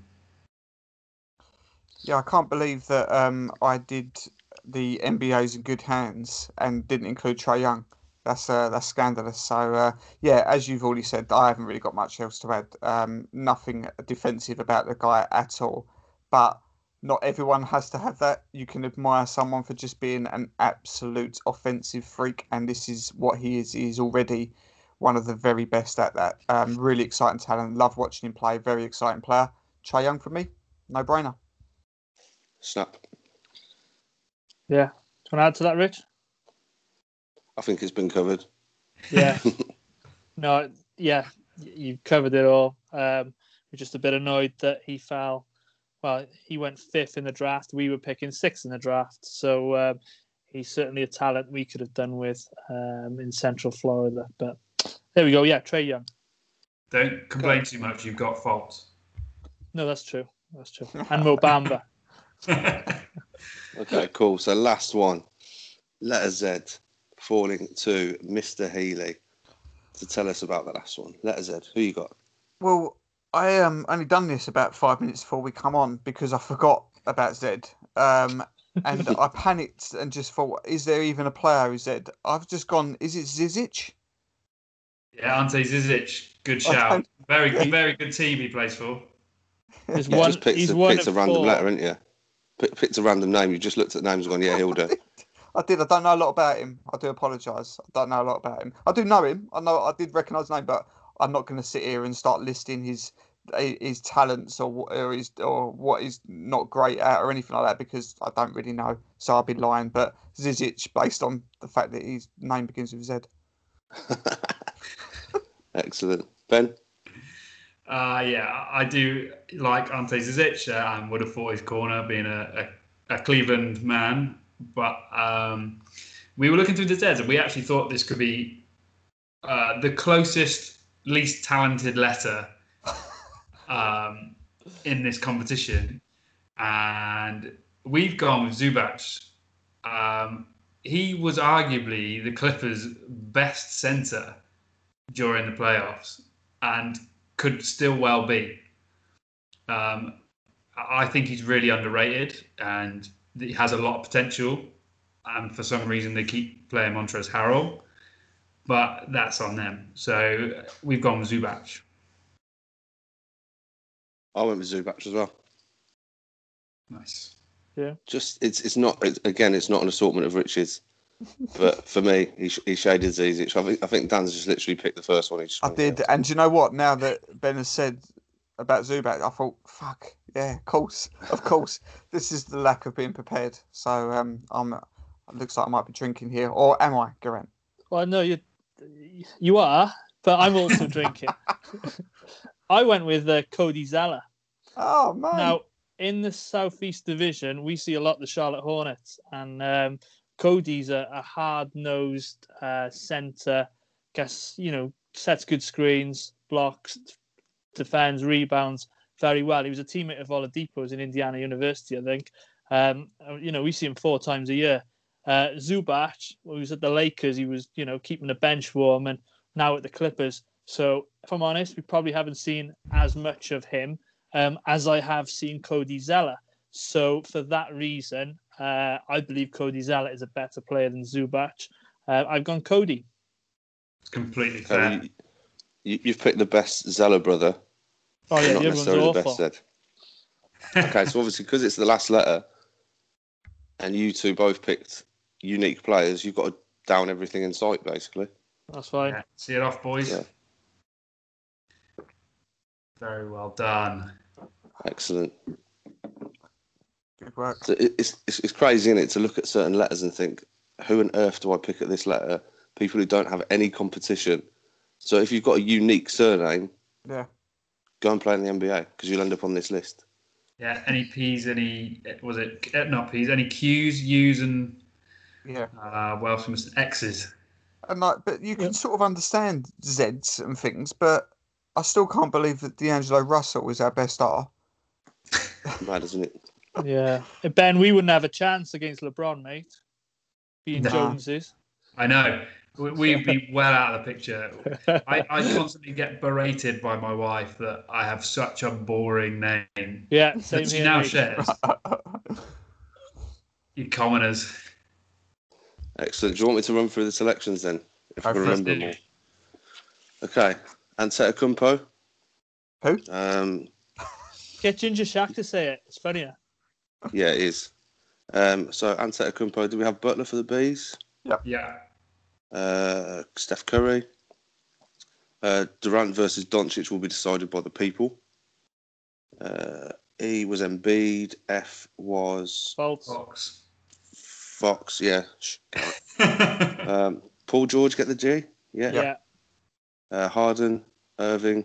Yeah, I can't believe that um, I did the NBA's in good hands and didn't include Trae Young. That's uh, that's scandalous. So uh, yeah, as you've already said, I haven't really got much else to add. Um, nothing defensive about the guy at all. But not everyone has to have that. You can admire someone for just being an absolute offensive freak, and this is what he is. He is already one of the very best at that. Um, really exciting talent. Love watching him play. Very exciting player. Trae Young for me, no brainer. Snap. Yeah. Do you want to add to that, Rich? I think it's been covered. Yeah. no, yeah, you've covered it all. Um, we're just a bit annoyed that he fell. Well, he went fifth in the draft. We were picking sixth in the draft. So um, he's certainly a talent we could have done with um, in Central Florida. But there we go. Yeah, Trae Young. Don't complain too much. You've got Fultz. No, that's true. That's true. And Mo Bamba. Okay, cool. So last one, letter Z, falling to Mr. Healy to tell us about the last one. Letter Z, who you got? Well, I um only done this about five minutes before we come on because I forgot about Zed. Um, and I panicked and just thought, is there even a player who Zed? I've just gone, is it Zizic? yeah, Ante Zizic, good shout. Very good, very good team he plays for. He's You one. just picked, he's a, one picked a random four. letter, haven't you? Pick, picked a random name. You just looked at names and gone, yeah, he'll do. I did. I don't know a lot about him. I do apologise. I don't know a lot about him. I do know him. I know. I did recognise his name, but I'm not going to sit here and start listing his his talents or what or his or what he's not great at or anything like that because I don't really know. So I'll be lying. But Zizic, based on the fact that his name begins with Z. Excellent. Ben? Uh, yeah, I do like Ante Zizic. Uh, I would have thought his corner being a, a, a Cleveland man. But um, we were looking through the Zeds and we actually thought this could be uh, the closest, least talented letter um, in this competition. And we've gone with Zubac. Um, he was arguably the Clippers' best center during the playoffs and could still well be. Um, I think he's really underrated and he has a lot of potential. And for some reason, they keep playing Montrezl Harrell, but that's on them. So we've gone with Zubac. I went with Zubac as well. Nice. Yeah. Just it's it's not it's, again it's not an assortment of riches, but for me he, sh- he shaded Zizic. I think I think Dan's just literally picked the first one. He just I went, did, and do you know what? Now that Ben has said about Zubac, I thought, fuck, yeah, of course, of course. this is the lack of being prepared. So um, I'm. It looks like I might be drinking here, or am I, Geraint? Well, no, you you are, but I'm also drinking. I went with uh, Cody Zeller. Oh man! Now, in the Southeast Division, we see a lot of the Charlotte Hornets, and um, Cody's a, a hard-nosed uh, center. Guess you know sets good screens, blocks, defends, rebounds very well. He was a teammate of Oladipo's in Indiana University, I think. Um, you know, we see him four times a year. Uh, Zubac, who was at the Lakers, he was you know keeping the bench warm, and now at the Clippers. So, if I'm honest, we probably haven't seen as much of him um, as I have seen Cody Zeller. So for that reason, uh, I believe Cody Zeller is a better player than Zubac. Uh, I've gone Cody. It's completely Okay, fair. you, you, you've picked the best Zeller brother, Oh yeah, not the other one's necessarily the best Zed. Okay, so obviously because it's the last letter, and you two both picked unique players, you've got to down everything in sight basically. That's fine. Yeah, See it off, boys. Yeah. Very well done. Excellent. Good work. So it's, it's it's crazy, isn't it, to look at certain letters and think, who on earth do I pick at this letter? People who don't have any competition. So if you've got a unique surname, Yeah. go and play in the NBA because you'll end up on this list. Yeah. Any P's? Any was it uh, not P's? Any Q's, U's, and Yeah. uh, well, some X's. And like, but you can Yeah. sort of understand Z's and things, but I still can't believe that D'Angelo Russell was our best star. Mad, isn't it? Yeah, Ben, we wouldn't have a chance against LeBron, mate. Being No. Joneses. I know. We- We'd be well out of the picture. I, I constantly get berated by my wife that I have such a boring name. yeah, same That she here. now mate. shares. You commoners. Excellent. Do you want me to run through the selections then? If I Go can for it. remember them. Okay. Antetokounmpo. Who? Um, Get Ginger Shack to say it. It's funnier. Yeah, it is. Um, so Antetokounmpo, do we have Butler for the bees? Yeah. Uh, Steph Curry. Uh, Durant versus Doncic will be decided by the people. Uh, E was Embiid. F was Fultz. Fox. Fox. Yeah. Um, Paul George get the G. Yeah. Yeah. Uh, Harden, Irving,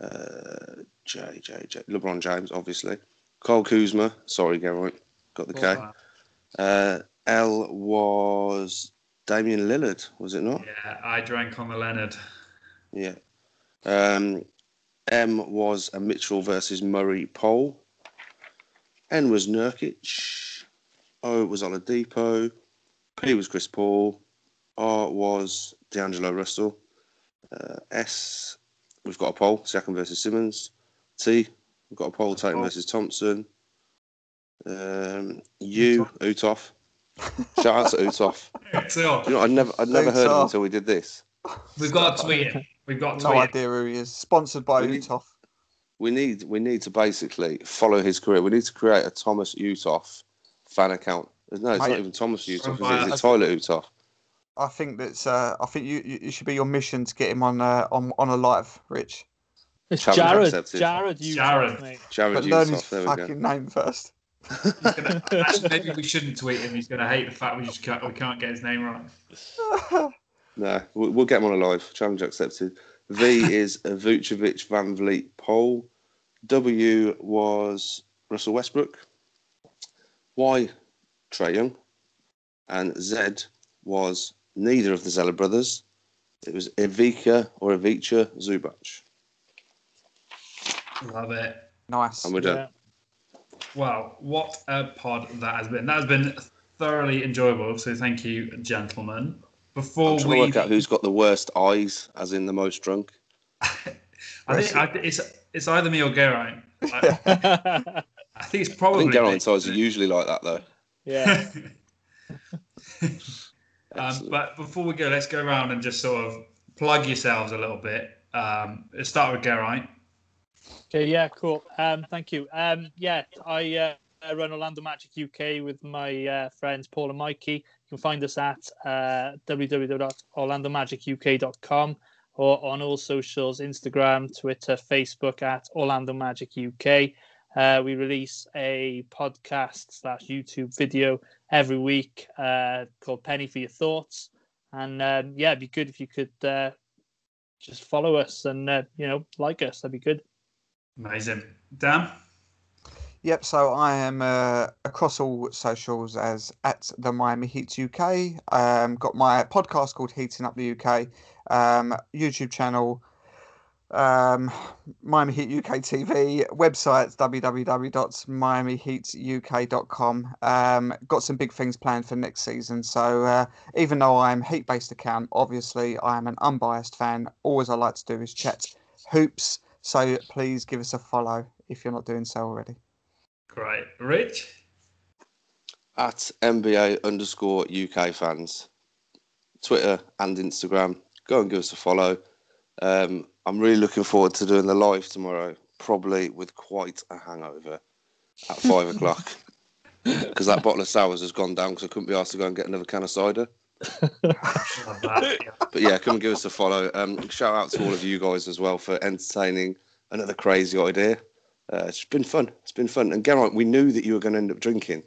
uh, J, J, J, LeBron James, obviously. Kyle Kuzma. Sorry, Geraint. Got the K. Uh, L was Damian Lillard, was it not? Yeah, I drank on the Leonard. Yeah. Um, M was a Mitchell versus Murray poll. N was Nurkic. O was Oladipo. P was Chris Paul. R was D'Angelo Russell. Uh, S, we've got a poll, Siakam versus Simmons. T, we've got a poll, Tatum versus Thompson. Um, U, Uthoff. Shout out to Uthoff. So You know, I'd never, I'd never heard of him until we did this. we've got to tweet him. We've got to No tweet him. idea who he is. Sponsored by We need- Uthoff. we need we need to basically follow his career. We need to create a Thomas Uthoff fan account. No, it's Mate, not even Thomas Uthoff. From Is it? Is it Tyler Uthoff? I think that's. Uh, I think you, you it should be your mission to get him on uh, on on a live, Rich. It's Challenge Jared. accepted. Jared, you Jared. mate. Jared But learn his There fucking go. name first. Gonna, actually, maybe we shouldn't tweet him. He's going to hate the fact we just can't, we can't get his name right. No, we'll, we'll get him on a live. Challenge accepted. V is Vucevic VanVleet poll. W was Russell Westbrook. Y, Trae Young. And Z was neither of the Zeller brothers. It was Ivica or Ivica Zubac. Love it. nice. And we're done. Yeah. Wow, what a pod that has been. That has been thoroughly enjoyable. So thank you, gentlemen. Before I'm trying we, to work out who's got the worst eyes, as in the most drunk. I think I, it's it's either me or Geraint. I, I think it's probably. I think me. Geraint's eyes are usually like that, though. yeah. um, but before we go, let's go around and just sort of plug yourselves a little bit. Um, let's start with Geraint. Okay, yeah, cool. Um, thank you. Um, yeah, I uh, run Orlando Magic UK with my uh, friends Paul and Mikey. You can find us at uh, www.orlandomagic.uk.com or on all socials Instagram, Twitter, Facebook at Orlando Magic UK. Uh, we release a podcast slash YouTube video every week uh, called Penny for Your Thoughts. And um, yeah, it'd be good if you could uh, just follow us and uh, you know like us. That'd be good. Amazing. Dan? Yep. So I am uh, across all socials as at the Miami Heat UK. Um, got my podcast called Heating Up the UK. Um, YouTube channel. Um, Miami Heat UK TV website www.miamiheatuk.com. Um, got some big things planned for next season. So uh, even though I'm Heat based account, obviously I am an unbiased fan. Always I like to do is chat hoops. So please give us a follow if you're not doing so already. Great. Rich? At NBA underscore UK fans. Twitter and Instagram. Go and give us a follow. Um, I'm really looking forward to doing the live tomorrow, probably with quite a hangover at five o'clock. Because that bottle of sours has gone down because I couldn't be asked to go and get another can of cider. Love that. Yeah. But yeah, come and give us a follow. Um, shout out to all of you guys as well for entertaining another crazy idea. Uh, it's been fun. It's been fun. And Geraint, we knew that you were going to end up drinking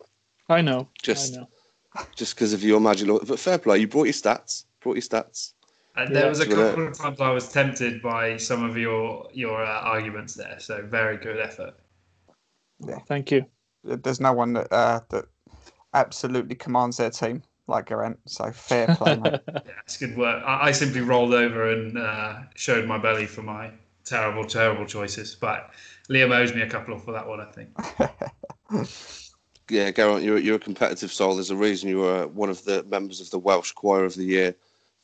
I know. Just- I know. just because of your magic. law. But fair play, you brought your stats. Brought your stats. And there Yeah. was a Well, uh, couple of times I was tempted by some of your your uh, arguments there. So very good effort. Yeah, Thank you. there's no one that uh, that absolutely commands their team like Geraint. So fair play, mate. Yeah, it's good work. I, I simply rolled over and uh, showed my belly for my terrible, terrible choices. But Liam owes me a couple for that one, I think. Yeah, Geraint, you're you're a competitive soul. There's a reason you were one of the members of the Welsh Choir of the Year,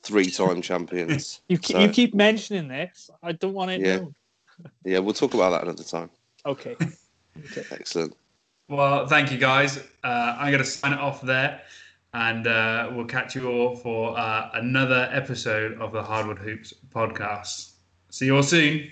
three-time champions. You, ke- So- you keep mentioning this. I don't want it Yeah. known. Yeah, we'll talk about that another time. Okay. Excellent. Well, thank you guys. Uh, I'm going to sign it off there. And uh, we'll catch you all for uh, another episode of the Hardwood Hoops podcast. See you all soon.